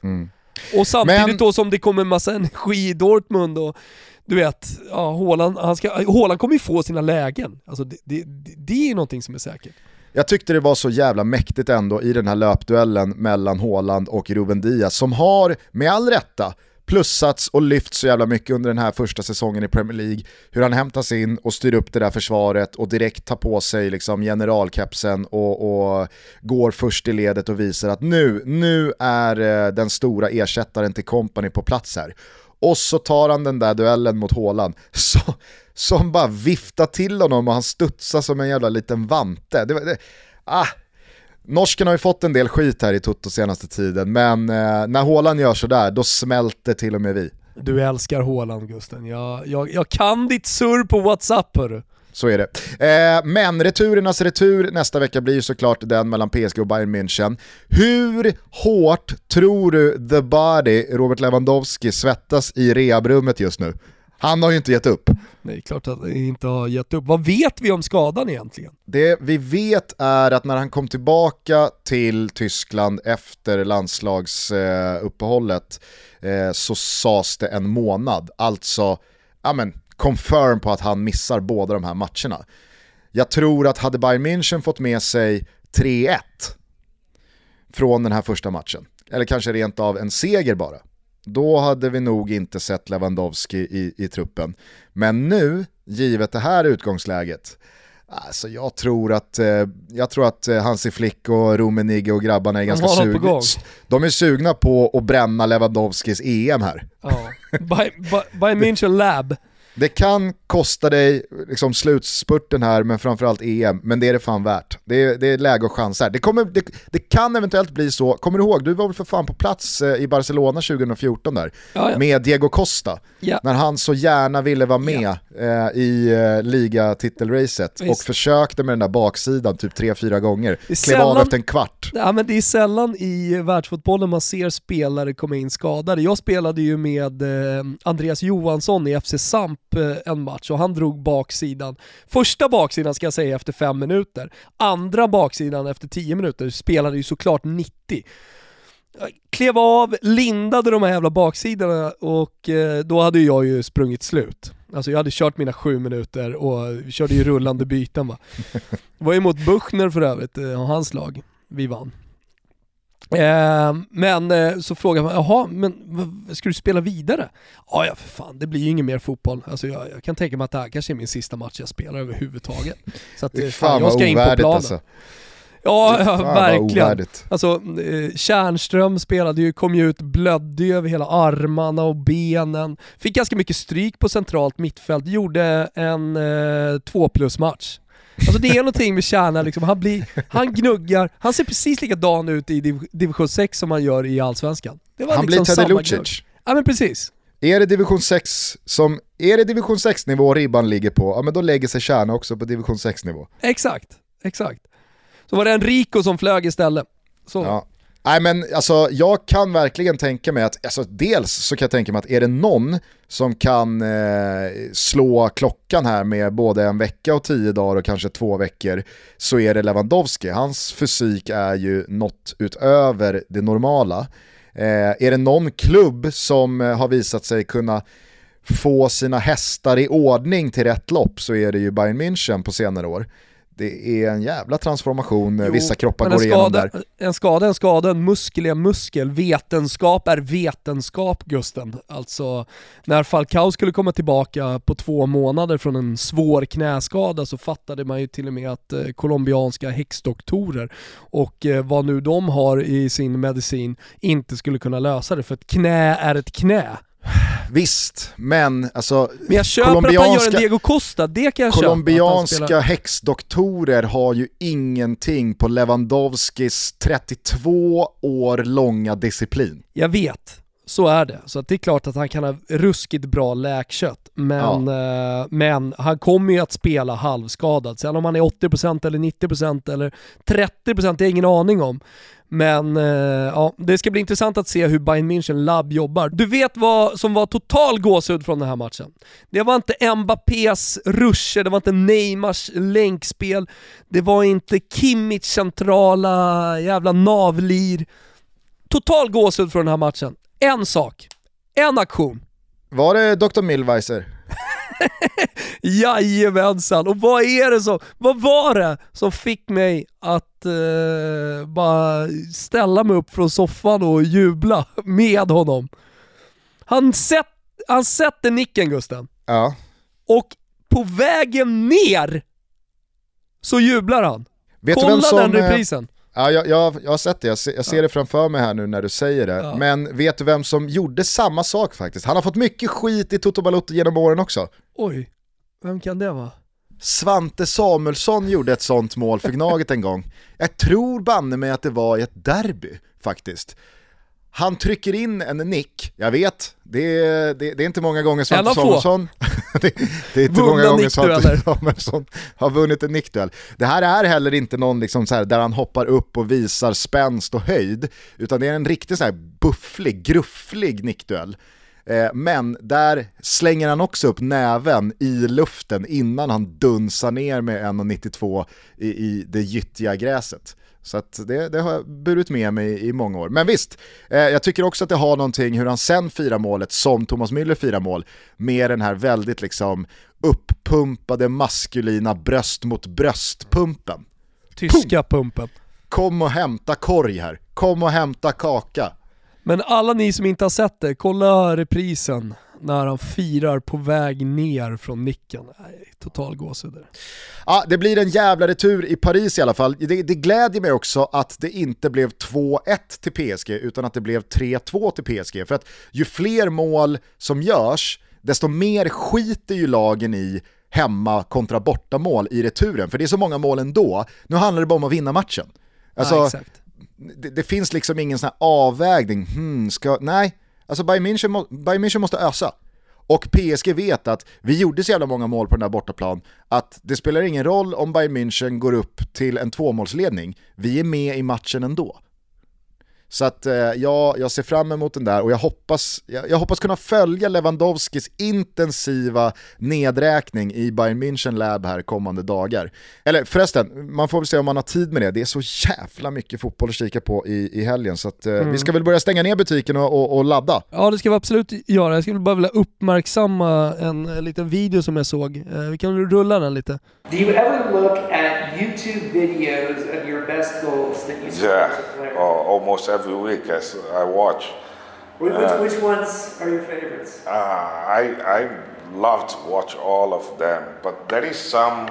Mm. Och samtidigt Men... då som det kommer massa energi i Dortmund och du vet, ja, Håland, han ska, Håland kommer ju få sina lägen. Alltså det, det, det är ju någonting som är säkert. Jag tyckte det var så jävla mäktigt ändå i den här löpduellen mellan Håland och Ruben Diaz som har, med all rätta, plussats och lyfts så jävla mycket under den här första säsongen i Premier League. Hur han hämtas in och styr upp det där försvaret och direkt tar på sig liksom generalkepsen och, och går först i ledet och visar att nu, nu är eh, den stora ersättaren till kompani på plats här. Och så tar han den där duellen mot Håland (laughs) som bara viftar till honom och han studsar som en jävla liten vante. Det, det, ah, Norsken har ju fått en del skit här i Toto senaste tiden, men eh, när Håland gör sådär, då smälter till och med vi. Du älskar Håland Gusten, jag, jag, jag kan ditt surr på WhatsApp hörru. Så är det. Eh, men returernas retur nästa vecka blir ju såklart den mellan PSG och Bayern München. Hur hårt tror du the body, Robert Lewandowski, svettas i rehabrummet just nu? Han har ju inte gett upp. Nej, klart att han inte har gett upp. Vad vet vi om skadan egentligen? Det vi vet är att när han kom tillbaka till Tyskland efter landslagsuppehållet eh, så sades det en månad. Alltså, ja men, confirm på att han missar båda de här matcherna. Jag tror att hade Bayern München fått med sig 3-1 från den här första matchen, eller kanske rent av en seger bara, då hade vi nog inte sett Lewandowski i, i truppen. Men nu, givet det här utgångsläget, Alltså jag tror att, eh, jag tror att eh, Hansi Flick och Rummenigge och grabbarna är ganska sugna. De är sugna på att bränna Lewandowskis EM här. Ja. By, by, by München Lab. Det kan kosta dig liksom slutspurten här, men framförallt EM, men det är det fan värt. Det är, det är läge och chans här. Det, kommer, det, det, kan eventuellt bli så, kommer du ihåg, du var väl för fan på plats eh, i Barcelona 2014 där, ja, ja. med Diego Costa, ja. när han så gärna ville vara med eh, i eh, ligatitelracet och försökte med den där baksidan typ 3-4 gånger, klev av efter en kvart. Ja, men det är sällan i världsfotbollen man ser spelare komma in skadade. Jag spelade ju med eh, Andreas Johansson i FC Samp Eh, en match och han drog baksidan. Första baksidan ska jag säga efter fem minuter. Andra baksidan efter tio minuter spelade ju såklart 90. klev av, lindade de här jävla baksidorna och eh, då hade jag ju sprungit slut. Alltså jag hade kört mina sju minuter och vi körde ju rullande byten va. Det (laughs) var ju mot Buchner för övrigt, och hans lag, vi vann. Eh, men eh, så frågade man, jaha, men ska du spela vidare? Ja, ja för fan, det blir ju ingen mer fotboll. Alltså jag, jag, kan tänka mig att det här kanske är min sista match jag spelar överhuvudtaget. Så att, fan, fan jag ska in på planen. Alltså. Ja, ja verkligen. Alltså, eh, Kärnström spelade ju, kom ju ut, blödde över hela armarna och benen. Fick ganska mycket stryk på centralt mittfält, gjorde en eh, två plus match. Alltså det är någonting med Kärna, liksom. han, blir, han gnuggar, han ser precis likadan ut i div division 6 som han gör i Allsvenskan. han liksom blir Teddy Lucic. Ja men precis. Är det division 6 som, är det division 6 nivå ribban ligger på, ja men då lägger sig Kärna också på division 6 nivå. Exakt, exakt. Så var det Enrico som flög istället. Så. Ja. Nej men alltså jag kan verkligen tänka mig att, alltså dels så kan jag tänka mig att är det någon som kan eh, slå klockan här med både en vecka och tio dagar och kanske två veckor så är det Lewandowski. Hans fysik är ju något utöver det normala. Eh, är det någon klubb som eh, har visat sig kunna få sina hästar i ordning till rätt lopp så är det ju Bayern München på senare år det är en jävla transformation jo, vissa kroppar går skada, igenom där. En skada är en skada, en muskel är en muskel, vetenskap är vetenskap Gusten. Alltså när Falcao skulle komma tillbaka på två månader från en svår knäskada så fattade man ju till och med att eh, colombianska häxdoktorer och eh, vad nu de har i sin medicin inte skulle kunna lösa det för ett knä är ett knä. Visst, men alltså... Men jag köper att han gör en Diego Costa, det kan jag Colombianska köpa. häxdoktorer har ju ingenting på Lewandowskis 32 år långa disciplin. Jag vet, så är det. Så det är klart att han kan ha ruskigt bra läkkött, men, ja. eh, men han kommer ju att spela halvskadad. Sen om han är 80% eller 90% eller 30% det har jag ingen aning om. Men eh, ja, det ska bli intressant att se hur Bayern München labb jobbar. Du vet vad som var total gåshud från den här matchen? Det var inte Mbappés ruscher, det var inte Neymars länkspel, det var inte Kimmich centrala jävla navlir. Total gåshud från den här matchen. En sak, en aktion. Var det Dr. Millweiser? (laughs) Jajamensan, och vad är det som, vad var det som fick mig att eh, bara ställa mig upp från soffan och jubla (laughs) med honom? Han, sätt, han sätter nicken Gusten. Ja. Och på vägen ner så jublar han. Vet Kolla som, den eh, reprisen. Ja, jag, jag, jag har sett det, jag ser, jag ser ja. det framför mig här nu när du säger det. Ja. Men vet du vem som gjorde samma sak faktiskt? Han har fått mycket skit i Toto Balotto genom åren också. Oj, vem kan det vara? Svante Samuelsson gjorde ett sånt mål för Gnaget en gång. Jag tror banne mig att det var i ett derby faktiskt. Han trycker in en nick, jag vet, det är, det, det är inte många gånger Svante Samuelsson (laughs) det, det, är inte många gånger Svante Samuelsson har vunnit en nickduell. Det här är heller inte någon liksom så här, där han hoppar upp och visar spänst och höjd, utan det är en riktigt så här bufflig, grufflig nickduell. Eh, men där slänger han också upp näven i luften innan han dunsar ner med 1,92 i, i det gyttiga gräset. Så det, det, har jag burit med mig i många år. Men visst, eh, jag tycker också att det har någonting hur han sen firar målet, som Thomas Müller firar mål, med den här väldigt liksom uppumpade maskulina bröst mot bröstpumpen. Tyska pumpen. Kom och hämta korg här, kom och hämta kaka. Men alla ni som inte har sett det, kolla reprisen när han firar på väg ner från nicken. Nej, total gåshud. Ja, det blir en jävla retur i Paris i alla fall. Det, det glädjer mig också att det inte blev 2-1 till PSG utan att det blev 3-2 till PSG. För att ju fler mål som görs, desto mer skiter ju lagen i hemma kontra bortamål i returen. För det är så många mål ändå. Nu handlar det bara om att vinna matchen. Alltså, ja, det, det, finns liksom ingen sån här avvägning, hmm, ska, nej, alltså Bayern München, Bayern München måste ösa. Och PSG vet att vi gjorde så jävla många mål på den där bortaplan att det spelar ingen roll om Bayern München går upp till en tvåmålsledning, vi är med i matchen ändå. Så att eh, ja, jag ser fram emot den där och jag hoppas, jag, jag, hoppas kunna följa Lewandowskis intensiva nedräkning i Bayern München Lab här kommande dagar. Eller förresten, man får väl se om man har tid med det. Det är så jävla mycket fotboll att kika på i, i helgen så att, eh, mm. vi ska väl börja stänga ner butiken och, och, och, ladda. Ja det ska vi absolut göra. Jag skulle bara vilja uppmärksamma en, en liten video som jag såg. Eh, vi kan rulla den lite. Do you ever look at YouTube videos of your best goals that you yeah. Uh, almost every week as I watch. Which, uh, which, ones are your favorites? Uh, I, I love to watch all of them, but there is some,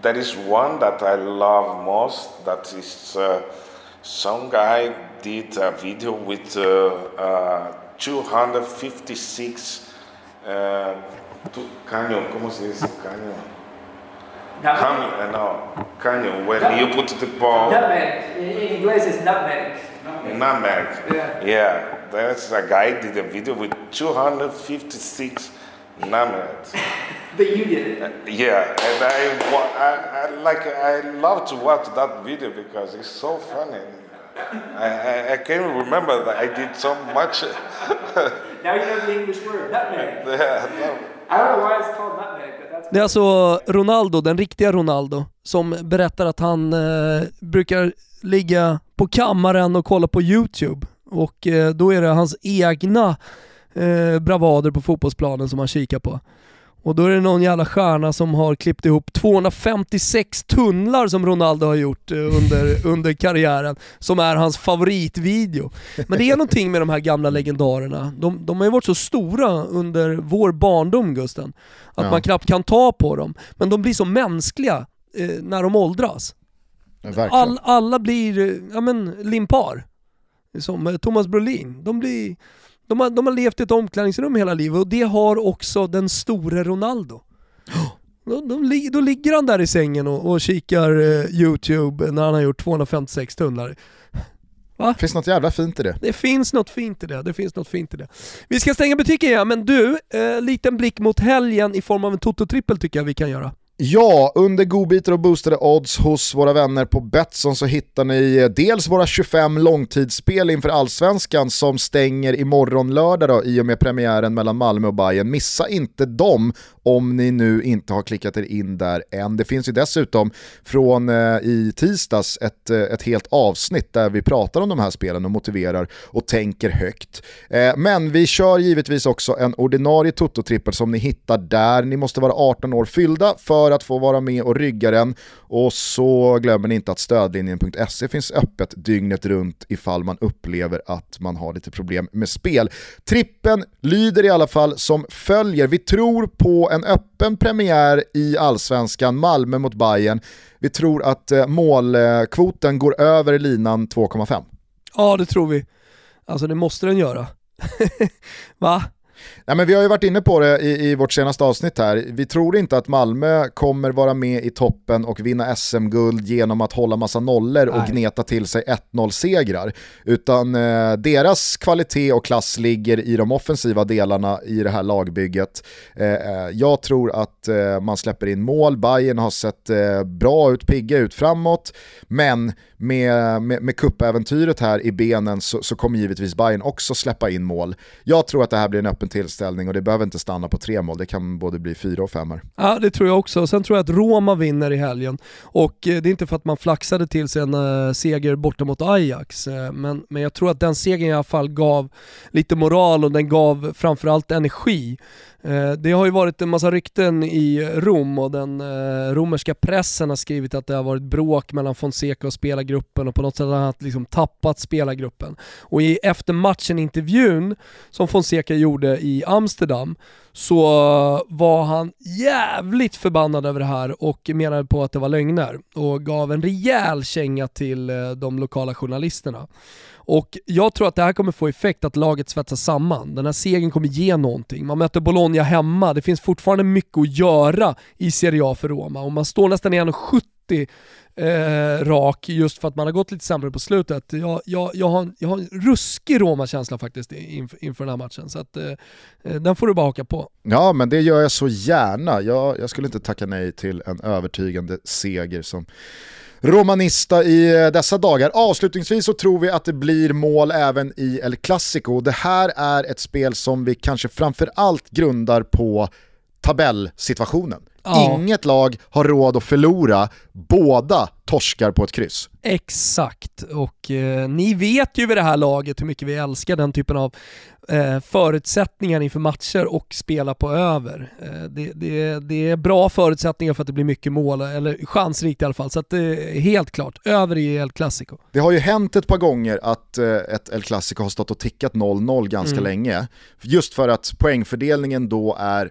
there is one that I love most. That is uh, some guy did a video with uh, uh, 256 uh, caño, ¿cómo se dice caño? Caño, no, caño. When Nut- you put the ball. Nutmeg. In English, it's nutmeg. Nutmeg. nutmeg. Yeah. Yeah. There's a guy did a video with 256 nutmegs. but you did it. Uh, yeah, and I, I, I like I love to watch that video because it's so funny. I, I, I can't remember that I did so much. (laughs) now you know the English word, nutmeg. (laughs) Yeah, no. I don't know why it's called nutmeg, but that's Det är alltså Ronaldo, den riktiga Ronaldo, som berättar att han eh, brukar ligga på kammaren och kolla på YouTube och eh, då är det hans egna eh, bravader på fotbollsplanen som han kikar på. Och då är det någon jävla stjärna som har klippt ihop 256 tunnlar som Ronaldo har gjort eh, under, (laughs) under karriären, som är hans favoritvideo. Men det är någonting med de här gamla legendarerna. De, de har ju varit så stora under vår barndom Gusten, att ja. man knappt kan ta på dem. Men de blir så mänskliga eh, när de åldras. All, alla blir, ja men, limpar som eh, Thomas Brolin. De, blir, de, har, de har levt i ett omklädningsrum hela livet och det har också den store Ronaldo. (gasps) Då, de, då ligger han där i sängen och, och kikar eh, YouTube när han har gjort 256 tunnlar. Va? Finns något jävla fint i det. Det finns något fint i det. Det finns något fint i det. Vi ska stänga butiken igen, men du, eh, liten blick mot helgen i form av en Toto-trippel tycker jag vi kan göra. Ja, under godbitar och boostade odds hos våra vänner på Betsson så hittar ni eh, dels våra 25 långtidsspel inför allsvenskan som stänger imorgon lördag då, i och med premiären mellan Malmö och Bayern. Missa inte dem om ni nu inte har klickat er in där än. Det finns ju dessutom från eh, i tisdags ett, eh, ett helt avsnitt där vi pratar om de här spelen och motiverar och tänker högt. Eh, men vi kör givetvis också en ordinarie Toto-trippel som ni hittar där. Ni måste vara 18 år fyllda för att få vara med och rygga den. Och så glömmer ni inte att stödlinjen.se finns öppet dygnet runt ifall man upplever att man har lite problem med spel. Trippen lyder i alla fall som följer. Vi tror på en öppen premiär i allsvenskan, Malmö mot Bayern. Vi tror att eh, målkvoten går över linan 2,5. Ja det tror vi. Alltså det måste den göra. (laughs) Va? Nej, men vi har ju varit inne på det i, i vårt senaste avsnitt här. Vi tror inte att Malmö kommer vara med i toppen och vinna SM-guld genom att hålla massa nollor och Nej. gneta till sig 1-0-segrar. Utan eh, deras kvalitet och klass ligger i de offensiva delarna i det här lagbygget. Eh, eh jag tror att eh, man släpper in mål, Bayern har sett eh, bra ut, pigga ut framåt, men med, med, med kuppäventyret här i benen så, så kommer givetvis Bayern också släppa in mål. Jag tror att det här blir en öppen tillställning och det behöver inte stanna på tre mål, det kan både bli fyra och femmar. Ja det tror jag också, sen tror jag att Roma vinner i helgen. Och eh, det är inte för att man flaxade till sig en eh, seger borta mot Ajax, eh, men, men jag tror att den segern i alla fall gav lite moral och den gav framförallt energi. Eh, det har ju varit en massa rykten i Rom och den eh, romerska pressen har skrivit att det har varit bråk mellan Fonseca och spelargruppen och på något sätt har han liksom tappat spelargruppen. Och i efter matchen-intervjun som Fonseca gjorde i Amsterdam så var han jävligt förbannad över det här och menade på att det var lögner och gav en rejäl känga till eh, de lokala journalisterna. Och jag tror att det här kommer få effekt att laget svetsas samman. Den här segern kommer ge någonting. Man möter Bologna hemma, det finns fortfarande mycket att göra i Serie A för Roma och man står nästan i 1,70 eh, rak just för att man har gått lite sämre på slutet. Jag, jag, jag, har, jag har en ruskig Roma-känsla faktiskt inför, inför den här matchen, så att, eh, eh, den får du bara haka på. Ja, men det gör jag så gärna. Jag, jag skulle inte tacka nej till en övertygande seger som romanista i eh, dessa dagar. Avslutningsvis så tror vi att det blir mål även i El Clasico. Det här är ett spel som vi kanske framförallt grundar på tabellsituationen. Ja. Inget lag har råd att förlora, båda torskar på ett kryss. Exakt, och eh, ni vet ju vid det här laget hur mycket vi älskar den typen av eh, förutsättningar inför matcher och spela på över. Eh, det, det, det, är bra förutsättningar för att det blir mycket mål, eller chansrikt i alla fall, så att är helt klart, över i El Clasico. Det har ju hänt ett par gånger att eh, ett El Clasico har stått och tickat 0-0 ganska mm. länge, just för att poängfördelningen då är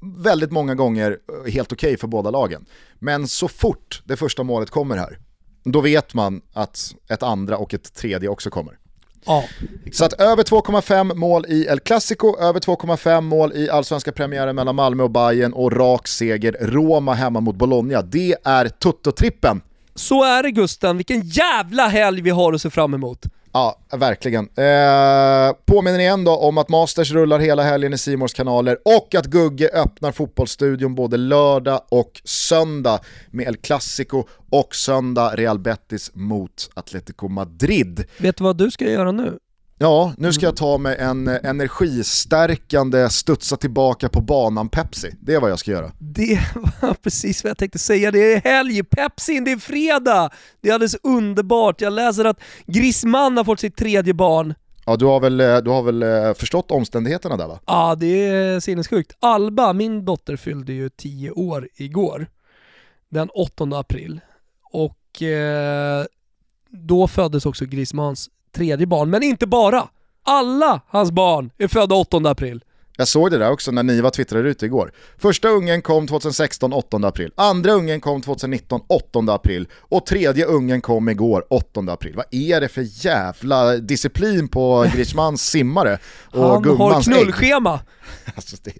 väldigt många gånger eh, helt okej okay för båda lagen. Men så fort det första målet kommer här, då vet man att ett andra och ett tredje också kommer. Ja, så att över 2,5 mål i El Clasico, över 2,5 mål i allsvenska premiären mellan Malmö och Bayern och rak seger Roma hemma mot Bologna. Det är Tutto-trippen. Så är det Gusten, vilken jävla helg vi har att se fram emot. Ja, verkligen. Eh, påminner igen då om att Masters rullar hela helgen i Simors kanaler och att Gugge öppnar fotbollsstudion både lördag och söndag med El Clasico och söndag Real Betis mot Atletico Madrid. Vet du vad du ska göra nu? Ja, nu ska jag ta mig en energistärkande studsa tillbaka på banan Pepsi. Det är vad jag ska göra. Det var (laughs) precis vad jag tänkte säga. Det är helg, Pepsi, det är fredag! Det är alldeles underbart. Jag läser att Griezmann har fått sitt tredje barn. Ja, du har väl, eh, du har väl eh, förstått omständigheterna där va? Ja, det är sinnessjukt. Alba, min dotter, fyllde ju 10 år igår. Den 8 april. Och eh, då föddes också Griezmanns tredje barn, men inte bara. Alla hans barn är födda 8 april. Jag såg det där också när Niva twittrade ut igår. Första ungen kom 2016 8 april, andra ungen kom 2019 8 april och tredje ungen kom igår 8 april. Vad är det för jävla disciplin på (laughs) Griezmanns simmare och Han har knullschema. (laughs) Alltså det,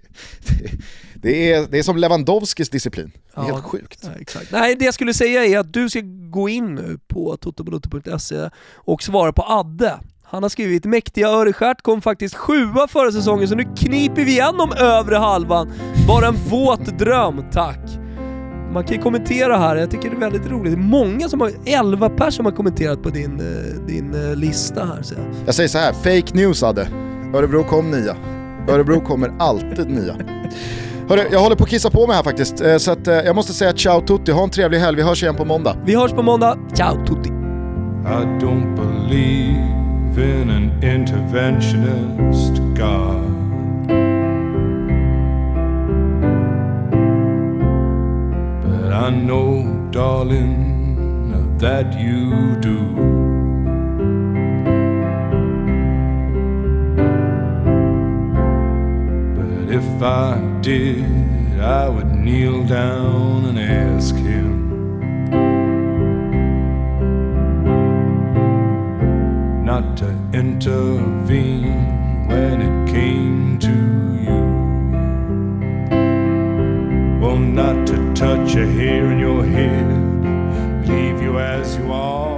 det, det, är, det är som Lewandowskis disciplin. Ja, helt sjukt. Ja, exakt. Nej, det jag skulle säga är att du ska gå in nu på totobalotto.se och svara på Adde. Han har skrivit “Mäktiga Örestjärt kom faktiskt sjua förra säsongen så nu kniper vi igenom övre halvan. Bara en våt dröm, tack!” Man kan ju kommentera här, jag tycker det är väldigt roligt. Det är många som har, 11 personer som har kommenterat på din, eh, din eh, lista här. Så. Jag säger så här, fake news Adde. Örebro kom nia. Örebro kommer alltid nia. Hörru, jag håller på att kissa på mig här faktiskt, eh, så att, jag måste säga ciao tutti, ha en trevlig helg, vi hörs igen på måndag. Vi hörs på måndag, ciao tutti! Been an interventionist God. But I know, darling, that you do. But if I did, I would kneel down and ask him. not to intervene when it came to you. Well, not to touch a hair in your head, leave you as you are.